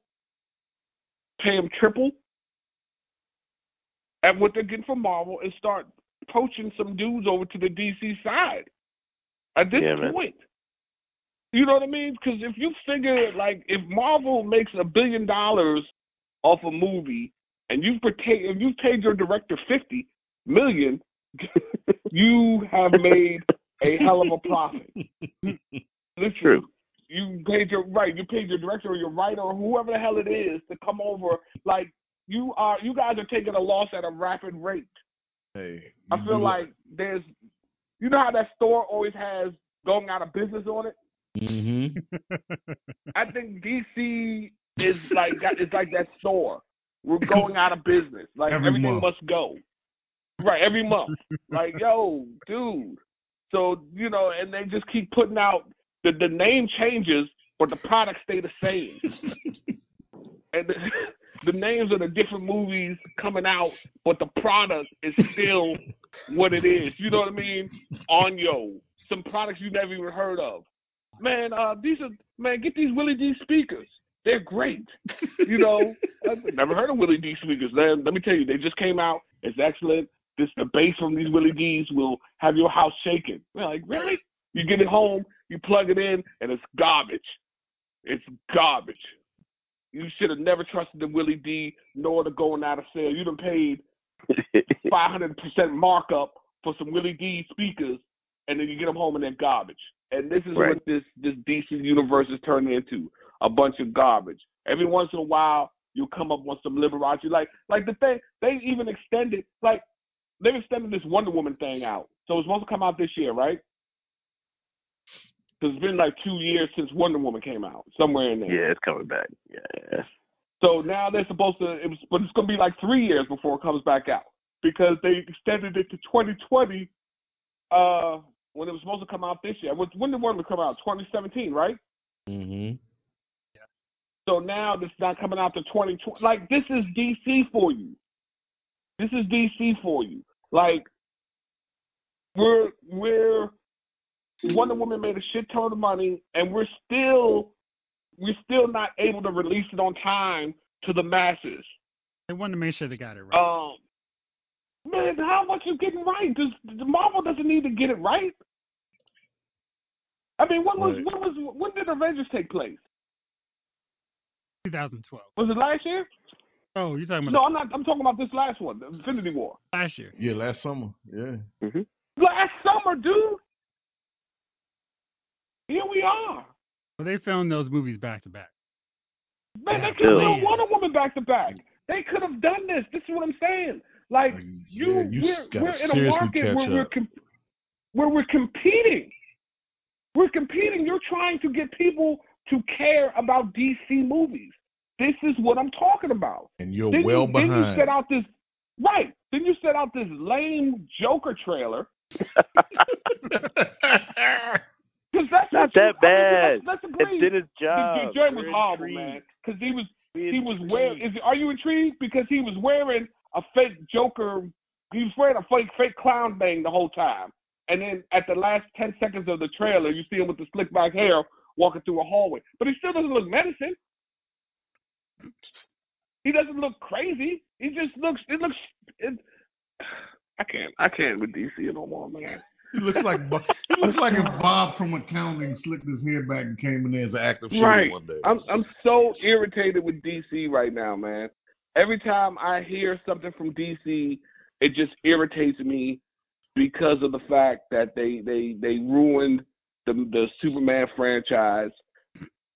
pay them triple at what they're getting from Marvel and start poaching some dudes over to the DC side at this Yeah, point. You know what I mean? Because if you figure like if Marvel makes a billion dollars off a movie and you've paid if you've paid your director fifty million, you have made a hell of a profit. Literally, True. You paid your right. You paid your director or your writer or whoever the hell it is to come over. Like you are, you guys are taking a loss at a rapid rate. Hey, I feel do- like there's, you know how that store always has going out of business on it. Mhm. I think DC is like that. It's like that store. We're going out of business. Like Every everything month. must go. Right, every month. like, yo, dude. So you know, and they just keep putting out the the name changes, but the products stay the same. and the, the names of the different movies coming out, but the product is still what it is. You know what I mean? On yo, some products you never even heard of. Man, uh, these are man, get these Willie D speakers. They're great. You know, I've never heard of Willie D speakers. Man, let me tell you, they just came out. It's excellent. This the bass from these Willie D's will have your house shaking. We're like, really? You get it home, you plug it in, and it's garbage. It's garbage. You should have never trusted the Willie D nor the going out of sale. You done paid five hundred percent markup for some Willie D speakers, and then you get them home and they're garbage. And this is Right. what this this DC universe is turning into a bunch of garbage. Every once in a while, you come up with some Liberace, like like the thing they even extended, like they've extended this Wonder Woman thing out. So it's supposed to come out this year, right? Because it's been like two years since Wonder Woman came out, somewhere in there. yeah, it's coming back. Yeah. So now they're supposed to, it was, but it's going to be like three years before it comes back out because they extended it to 2020 uh, when it was supposed to come out this year. When when did Wonder Woman come out? 2017, right? Mm-hmm. So now this is not coming out to 2020. Like this is DC for you. This is DC for you. Like we're we're Wonder Woman made a shit ton of money, and we're still we're still not able to release it on time to the masses. They wanted to make sure they got it right. Um, man, how much you getting right? Does the Marvel doesn't need to get it right? I mean, when was Right. when was when did Avengers take place? 2012. Was it last year? Oh, you're talking about No, I'm not. I'm talking about this last one, the Infinity War. last year. Yeah, last summer. Yeah. hmm Last summer, dude. Here we are. Well, they filmed those movies back to back. Man, they could have done Wonder Woman back to back. They could have done this. This is what I'm saying. Like Like, you, yeah, you we're, we're in a market catch where we're up. com- where we're competing. We're competing. You're trying to get people to care about DC movies. This is what I'm talking about. And you're Then well you, Then you set out this right. Then you set out this lame Joker trailer. Because that's Not what you- that I mean, bad. let's, let's It agree. did its job. the joint was horrible, intrigued. man. Because he was We're he was wearing. Is are you intrigued? Because he was wearing a fake Joker. He was wearing a fake fake clown thing the whole time. And then at the last ten seconds of the trailer, you see him with the slick back hair walking through a hallway. But he still doesn't look menacing. He doesn't look crazy. He just looks. It looks. It, I can't. I can't with DC no more, man. He looks like it looks like if Bob from accounting slicked his hair back and came in there as an active shooter Right. one day. I'm I'm so irritated with DC right now, man. Every time I hear something from DC, it just irritates me because of the fact that they they they ruined the the Superman franchise.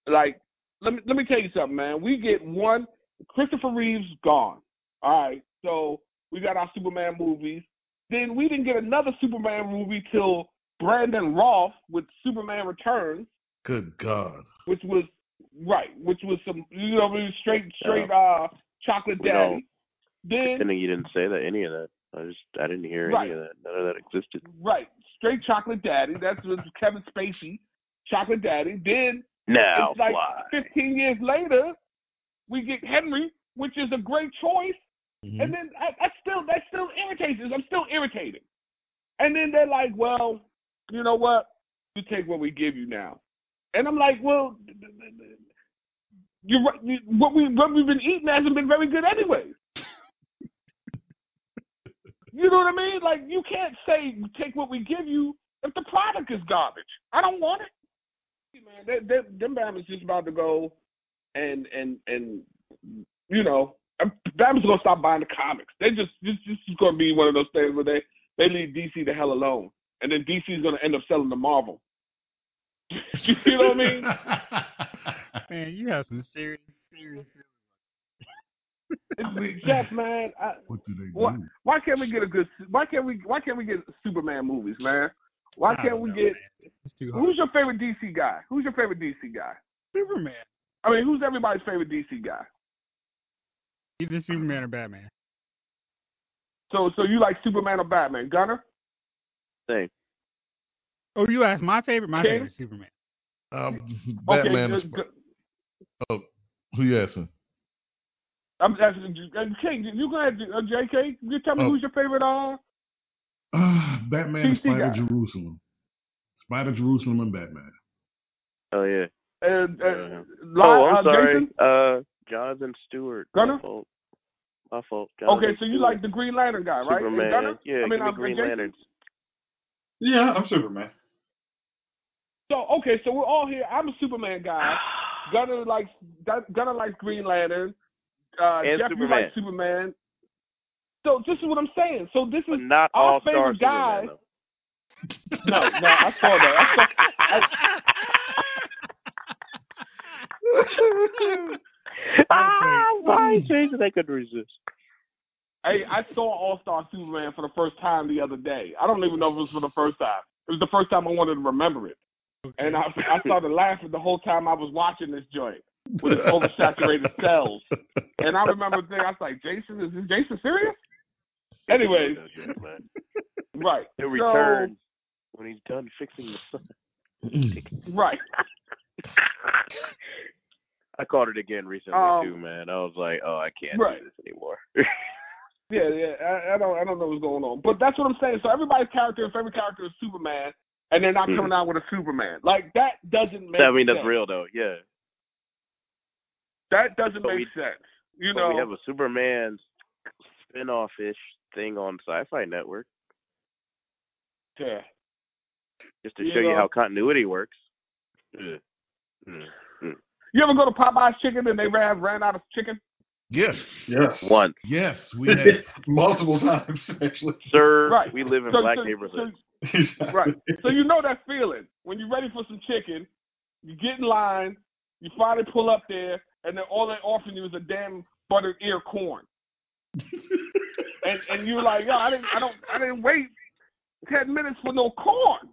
Like, let me let me tell you something, man. We get one Christopher Reeves gone. All right, so we got our Superman movies. Then we didn't get another Superman movie till Brandon Routh with Superman Returns Good God. which was right, which was some you know what I mean, straight straight uh chocolate We daddy. Then Pretending you didn't say that any of that. I just I didn't hear Right. any of that. None of that existed. right, straight chocolate daddy. That's was Kevin Spacey, chocolate daddy. Then Now it's like fly. fifteen years later, we get Henry, which is a great choice. Mhm. And then I, I still that still irritates us. I'm still irritated. And then they're like, well, you know what? You take what we give you now. And I'm like, well, you're. You- What we what we've been eating hasn't been very good anyway. You know what I mean? Like you can't say take what we give you if the product is garbage. I don't want it. Man, they, they, them Bama's just about to go and and and you know, um, Bama's gonna stop buying the comics. They just this this is gonna be one of those things where they they leave DC the hell alone, and then DC's gonna end up selling to Marvel. you know what I mean? Man, you have some serious, serious. It's- Jeff, man, I, what do they do? What? why can't we get a good? Why can't we? Why can't we get Superman movies, man? Why can't we know, get? too. Who's your favorite DC guy? Who's your favorite DC guy? Superman? I mean, who's everybody's favorite DC guy? Either Superman or Batman. So, so you like Superman or Batman? Gunner? Same. Oh, you asked my favorite. My Okay. favorite Superman. Um, Batman okay, is. good- good. Oh, who you asking? I'm asking you, uh, King. You go ahead, uh, JK. You tell me Oh. who's your favorite? Uh, Uh, Batman and Spider guy. Jerusalem. Spider Jerusalem and Batman. Oh yeah. uh, uh, Uh, oh, I'm uh, sorry. Jason? Uh, Jonathan Stewart. Gunner? My fault. My fault. Okay, so you Stewart. like the Green Lantern guy, right? Superman. Gunner? Yeah, I mean, I'm Green Jason? Lanterns. Yeah, I'm Superman. So okay, so we're all here. I'm a Superman guy. Gunner likes Gunner likes Green Lantern. Uh, And Jeff, you Superman. like Superman. So this is what I'm saying. So this But is not our all star favorite guy. Superman. though. no, no, I saw that. I saw, I, ah, why change they could resist? Hey, I saw All Star Superman for the first time the other day. I don't even know if it was for the first time. It was the first time I wanted to remember it, and I I started laughing the whole time I was watching this joint with its oversaturated cells. And I remember thinking, I was like, Jason, is this Jason serious? Anyways, Man. right. He'll So, return when he's done fixing the sun. right. I caught it again recently Um, too, man. I was like, oh, I can't right. do this anymore. Yeah, yeah. I, I don't, I don't know what's going on, but that's what I'm saying. So everybody's character, favorite character is Superman, and they're not Mhm. coming out with a Superman. Like that doesn't make. I mean, that's sense. real though. Yeah. That doesn't But make we- sense. You But know. we have a Superman spin-off ish thing on Sci-Fi Network yeah. just to You show you how continuity works. Mm. Mm. Mm. You ever go to Popeye's Chicken and they ran ran out of chicken? Yes, Yes. Once, yes, we had. Multiple times, actually. sir, Right. we live in So- black so- neighborhoods. so- right. So you know that feeling when you're ready for some chicken, you get in line, you finally pull up there, and then all they offering you is a damn buttered ear corn. and and you're like, yo, I didn't, I don't, I didn't wait ten minutes for no corn.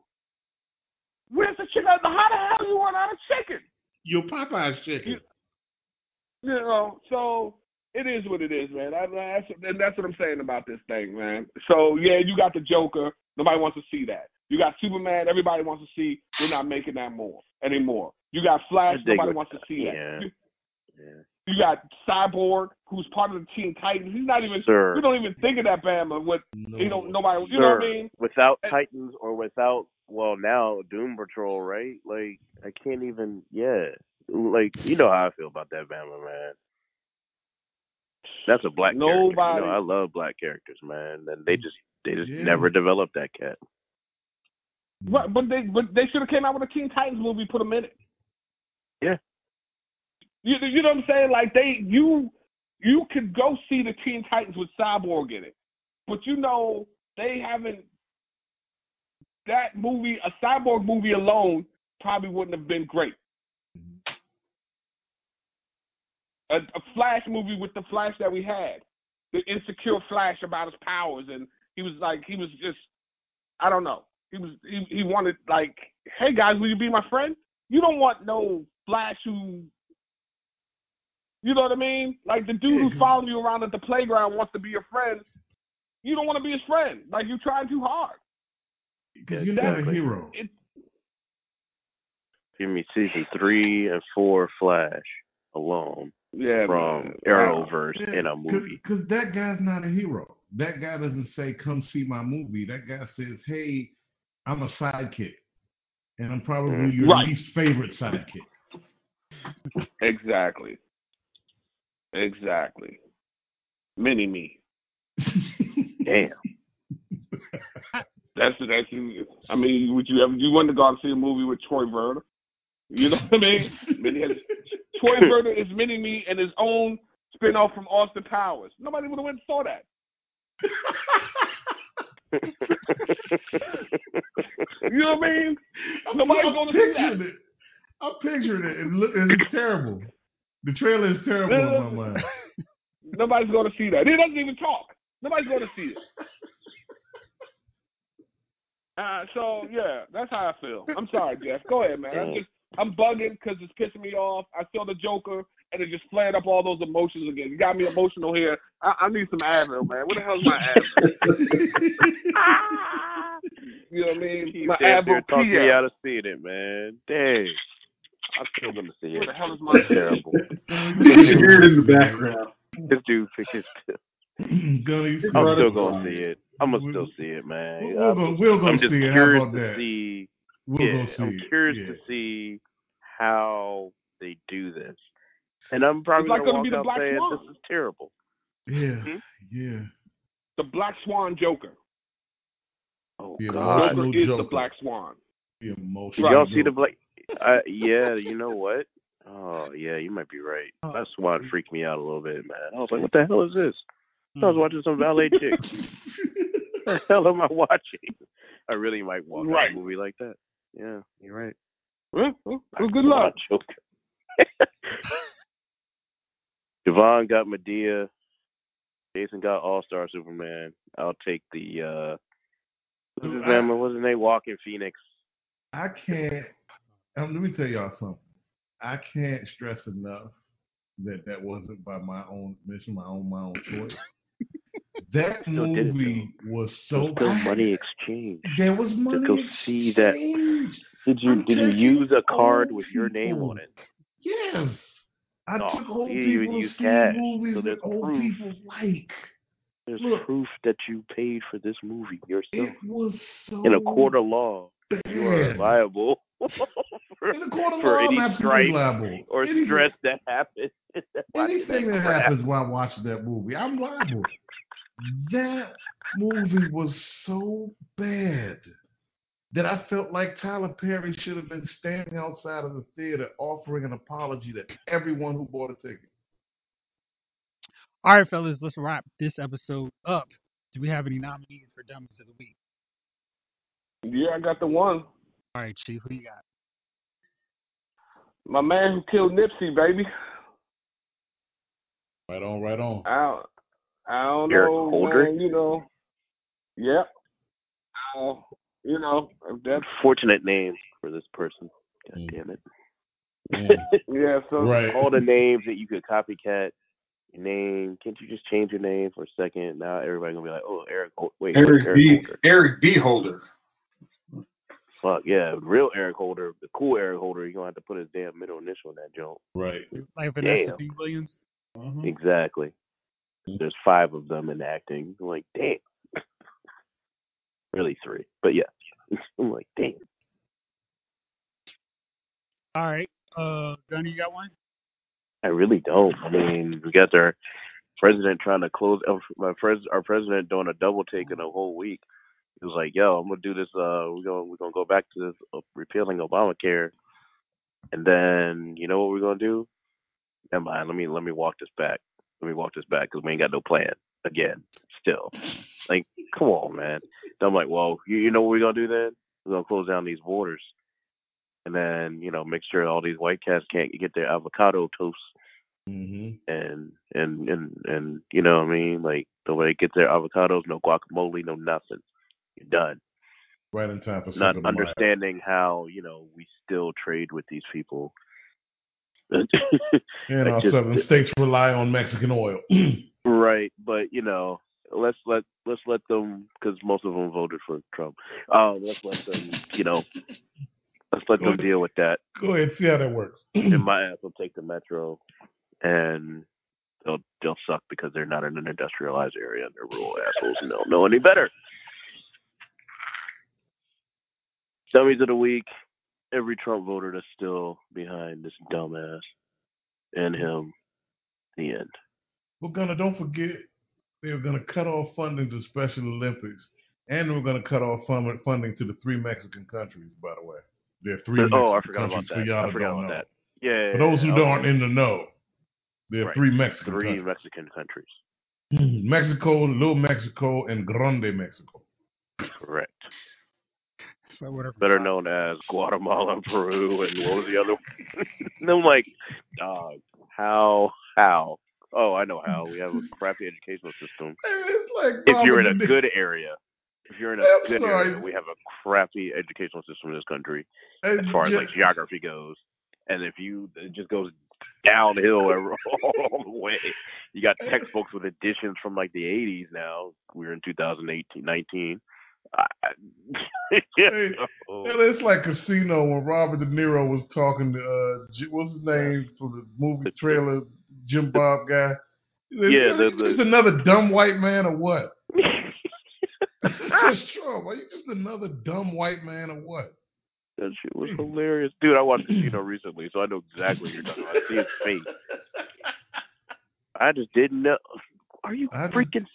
Where's the chicken? How the hell you run out of chicken? Your Popeye's chicken. You know, so it is what it is, man. I, that's, and that's what I'm saying about this thing, man. So yeah, you got the Joker. Nobody wants to see that. You got Superman. Everybody wants to see. We're not making that more anymore. You got Flash. Nobody what- wants to see that. yeah. You, Yeah. you got Cyborg, who's part of the Teen Titans. He's not even. Sir. We don't even think of that Bama. With No. you know, nobody. You know what I mean? Without And- Titans or without well now Doom Patrol, right? Like I can't even yeah. Like you know how I feel about that Bama man. That's a black character. Nobody- You know, I love black characters, man. And they just they just Yeah. never developed that cat. Right, but they but they should have came out with a Teen Titans movie. Put them in it. Yeah. You you know what I'm saying? Like they you you could go see the Teen Titans with Cyborg in it, but you know they haven't. That movie, a Cyborg movie alone, probably wouldn't have been great. A, a Flash movie with the Flash that we had, the insecure Flash about his powers, and he was like he was just, I don't know. He was he, he wanted like, hey guys, will you be my friend? You don't want no Flash who you know what I mean? Like the dude who's following you around at the playground wants to be your friend. You don't want to be his friend. Like you're trying too hard. Because you're not a hero. It, Give me season three and four Flash alone yeah, from man. Arrowverse in a movie. Because that guy's not a hero. That guy doesn't say, come see my movie. That guy says, hey, I'm a sidekick. And I'm probably Mhm. your Right. least favorite sidekick. Exactly. Exactly. Mini me. Damn. That's that's. I mean, would you ever you wouldn't go gone to see a movie with Troy Verner? You know what I mean? Troy Verner is Mini Me and his own spin-off from Austin Powers. Nobody would have went and saw that. You know what I mean? Nobody's I'm gonna see that. picturing it. I'm picturing it. and look, it's terrible. The trailer is terrible in my mind. Nobody's going to see that. He doesn't even talk. Nobody's going to see it. Uh, so yeah, that's how I feel. I'm sorry, Jeff. Go ahead, man. I'm just I'm bugging because it's pissing me off. I saw the Joker and it just flared up all those emotions again. You got me emotional here. I, I need some Advil, man. What the hell's my Advil? You know what I mean? He My damn near Advil talked me out of seeing it, man. Dang. I'm still gonna see it. What it. the hell is my terrible. You can hear it in the background. This dude pick his Gunny, I'm still gonna front. see it. I'm gonna still see it, man. We'll go, we'll go I'm just see it. How curious about to that? see. We'll yeah, go see I'm it. curious yeah. to see how they do this, and I'm probably It's like gonna gonna walk be the out Black saying Swan. this is terrible. Yeah, Hmm? yeah. The Black Swan Joker. Oh Yeah, God! Joker is the Black Swan. The Did y'all see the black? Uh, yeah, you know what? Oh yeah, you might be right. Oh. That's why it freaked me out a little bit, man. I was like, what the hell is this? I was watching some valet chick. what the hell am I watching? I really might out Right. a movie like that. Yeah, you're right. Well, well, well, good luck. Joker. Devon got Madea. Jason got All Star Superman. I'll take the uh what's his name? What's his name? Walking Phoenix. I can't. Um, let me tell y'all something. I can't stress enough that that wasn't by my own mission, my own my own choice. that Still did it, movie was so. I money exchange. There was money to go see that. exchange. Did you I'm did you use a card with your name on it? Yes. I Oh, took old people to use see cash, movies so that there's old proof. people like. There's Look. proof that you paid for this movie yourself. It was so In a court of law, you are liable for, In a court of for law, I'm any absolutely strife liable. or Anything- stress that happens. Anything that happens while watching that movie, I'm liable. that movie was so bad that I felt like Tyler Perry should have been standing outside of the theater offering an apology to everyone who bought a ticket. All right, fellas, let's wrap this episode up. Do we have any nominees for Dummies of the Week? Yeah, I got the one. All right, Chief, who you got? My man who killed Nipsey, baby. Right on, right on. I don't, I don't Eric know, Holder? man, you know. Yep. Uh, you know, that's Fortunate name for this person. God Mm. damn it. Mm. yeah. So right. All the names that you could copycat your name. Can't you just change your name for a second? Now everybody gonna be like, oh, Eric. Wait, Eric Eric B. Holder. Eric B. Holder. Fuck yeah, real Eric Holder, the cool Eric Holder. You gonna have to put his damn middle initial in that joint. Right. Like Vanessa Damn. B. Williams? Mhm. Exactly. There's five of them in acting. I'm like, damn. really three, but yeah. I'm like, damn. All right. Uh, Gunny, you got one? I really don't. I mean, we got our president trying to close. uh, My pres, our president doing a double take in a whole week. He was like, "Yo, I'm gonna do this. Uh, we're gonna we're gonna go back to this uh, repealing Obamacare, and then you know what we're gonna do? Never mind. Let me let me walk this back. Let me walk this back because we ain't got no plan again. Still, like, come on, man. Then I'm like, well, you, you know what we're gonna do then? We're gonna close down these borders, and then you know make sure all these white cats can't get their avocado toast Mhm. and and and and you know what I mean? Like nobody gets their avocados, no guacamole, no nothing. You're done. Right in time for Not understanding how you know we still trade with these people. And Like our just- southern states rely on Mexican oil. right, but you know, let's let let's let them because most of them voted for Trump. Um, let's let them, you know, let's let them deal with that. Go ahead, see how that works. and my ass will take the metro, and they'll they'll suck because they're not in an industrialized area and they're rural assholes and they'll know any better. Dummies of the week. Every Trump voter that's still behind this dumbass and him. The end. We're gonna don't forget they were gonna cut off funding to Special Olympics, and we're gonna cut off fund- funding to the three Mexican countries. By the way, there are three. oh, I Mexican forgot about countries that. I forgot about know. that. Yeah. For those who okay. aren't in the know, there are Right. three Mexican three countries: Mexican countries. Hmm, Mexico, Little Mexico, and Grande Mexico. Correct. So whatever. Better known as Guatemala, Peru, and what was the other one? and I'm like, dog, how, how? Oh, I know how. We have a crappy educational system. It's like If you're in a good area, if you're in a I'm good sorry. area, we have a crappy educational system in this country Hey, as far as like geography goes. And if you, it just goes downhill every- all the way. You got textbooks with editions from like the 80s now. We're in 2018, 19. I, Hey, it's like Casino when Robert De Niro was talking to uh, what's his name for the movie trailer, Jim Bob guy. Yeah, "You the- just another dumb white man or what? That's Trump. Are you just another dumb white man or what? That shit was hilarious. Dude, I watched Casino recently, so I know exactly what you're talking about. I see his face. I just didn't know. Are you I just- freaking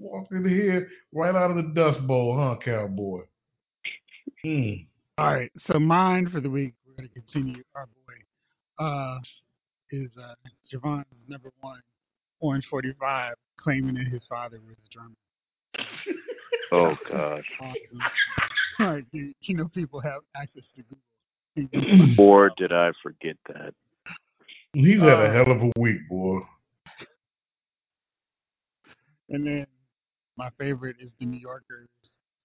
serious? Walking here right out of the dust bowl, huh, cowboy? Hmm. All right. So mine for the week, we're going to continue, our boy uh, is uh, Jovon's number one Orange 45, claiming that his father was German. Oh gosh. Awesome. like, you, you know, people have access to Google. Or did I forget that? He's had a Uh, hell of a week, boy. And then my favorite is the New Yorker's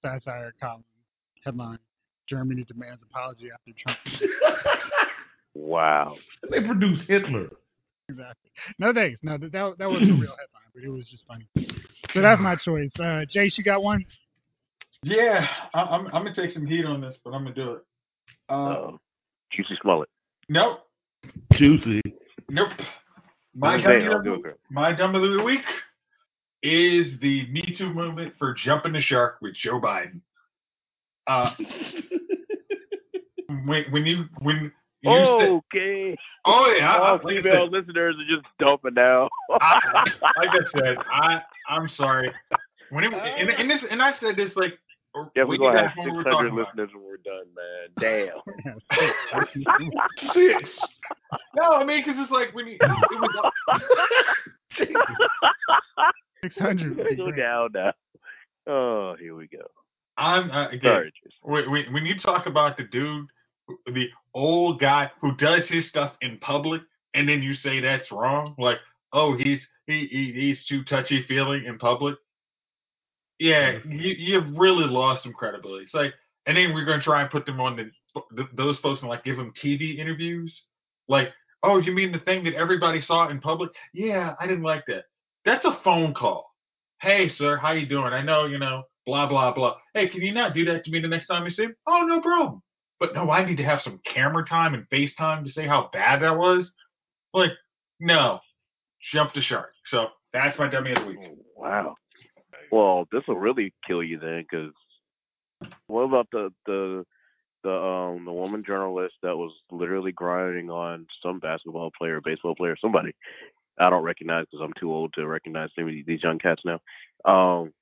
satire column headline: Germany demands apology after Trump. Wow. They produced Hitler. exactly. No thanks. No, that that, that wasn't a real headline, but it was just funny. So that's my choice. Uh, Jace, you got one? Yeah, I, I'm I'm gonna take some heat on this, but I'm gonna do it. Uh, Jussie Smollett. nope, Juicy. nope. My I'm saying, dummy, I'll of do the, it, girl. my dummy of the week is the Me Too movement for jumping the shark with Joe Biden. Uh, when when you when you said, Okay. oh yeah, I, I, All like I female said, listeners are just dumping now. I, like I said, I I'm sorry. When it, and, and this and I said this like yeah, we we're gonna did have that when we were 600 talking about. listeners when we're done, man. Damn. Six. No, I mean because it's like when you it was Six hundred. go down now. Oh, here we go. I'm uh, again Sorry, Jason. when, when when you talk about the dude, the old guy who does his stuff in public, and then you say that's wrong, like, oh, he's he, he he's too touchy feely in public. Yeah, you you've really lost some credibility. It's like, and then we're gonna try and put them on the, th those folks and like give them TV interviews, like, oh, you mean the thing that everybody saw in public? Yeah, I didn't like that. That's a phone call. Hey, sir, how you doing? I know, you know, blah blah blah. Hey, can you not do that to me the next time you see me? Oh, no problem. But no, I need to have some camera time and FaceTime to say how bad that was. Like, no, jump the shark. So that's my dummy of the week. Wow. Well, this will really kill you then, because what about the the the um the woman journalist that was literally grinding on some basketball player, baseball player, somebody I don't recognize because I'm too old to recognize these young cats now. Um,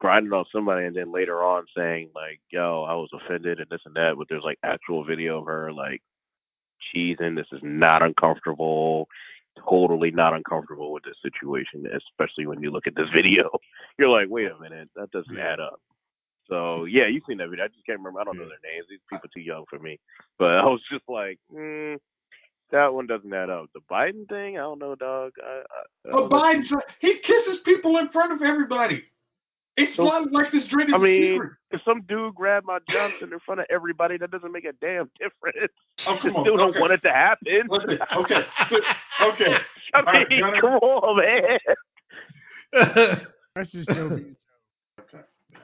grinding on somebody and then later on saying like, "Yo, I was offended and this and that," but there's like actual video of her like cheesing. This is not uncomfortable. Totally not uncomfortable with this situation, especially when you look at this video. You're like, wait a minute, that doesn't add up. So yeah, you've seen that video. I just can't remember. I don't know their names. These people too young for me. But I was just like, mm, that one doesn't add up. The Biden thing, I don't know, dog. I, I, I But don't know. Biden, he kisses people in front of everybody. It's So- not like this drink is I a mean, secret. if some dude grabbed my Johnson in front of everybody, that doesn't make a damn difference. Oh, come on. Still don't okay. want it to happen. Listen, okay. Okay. I All right, mean, Gunner. come on, man. That's just Joe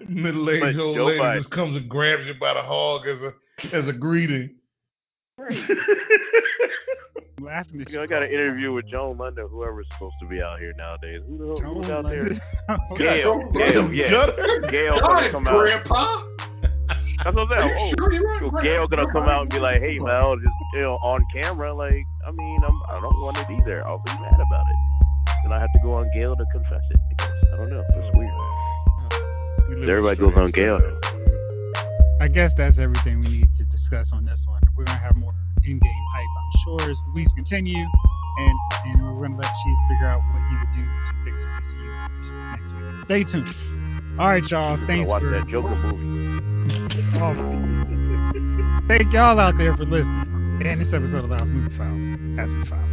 Middle-aged But old Joe lady Biden- just comes and grabs you by the hog as a as a greeting. Laughing at You know, I got an interview with Joan Lunden, whoever's supposed to be out here nowadays. Who the hell who's out there? Gayle, Gayle, yeah. Gayle gonna come out. Grandpa. That's what I'm saying. Oh, sure you're right? so Gayle gonna come out and be like, "Hey, Mel, just you know, on camera." Like, I mean, I'm, I don't want it either. I'll be mad about it. Then I have to go on Gayle to confess it. I. I don't know. It's weird. Everybody goes on Gayle. I guess that's everything we need to discuss on this one. We're gonna have more Endgame hype, I'm sure, as the weeks continue, and and we're gonna let Chief figure out what he would do to fix this universe next week. Stay tuned. All right, y'all. Gonna Thanks watch for that Joker movie. Oh. Thank y'all out there for listening. And this episode of Loud's Movie Files has been filed.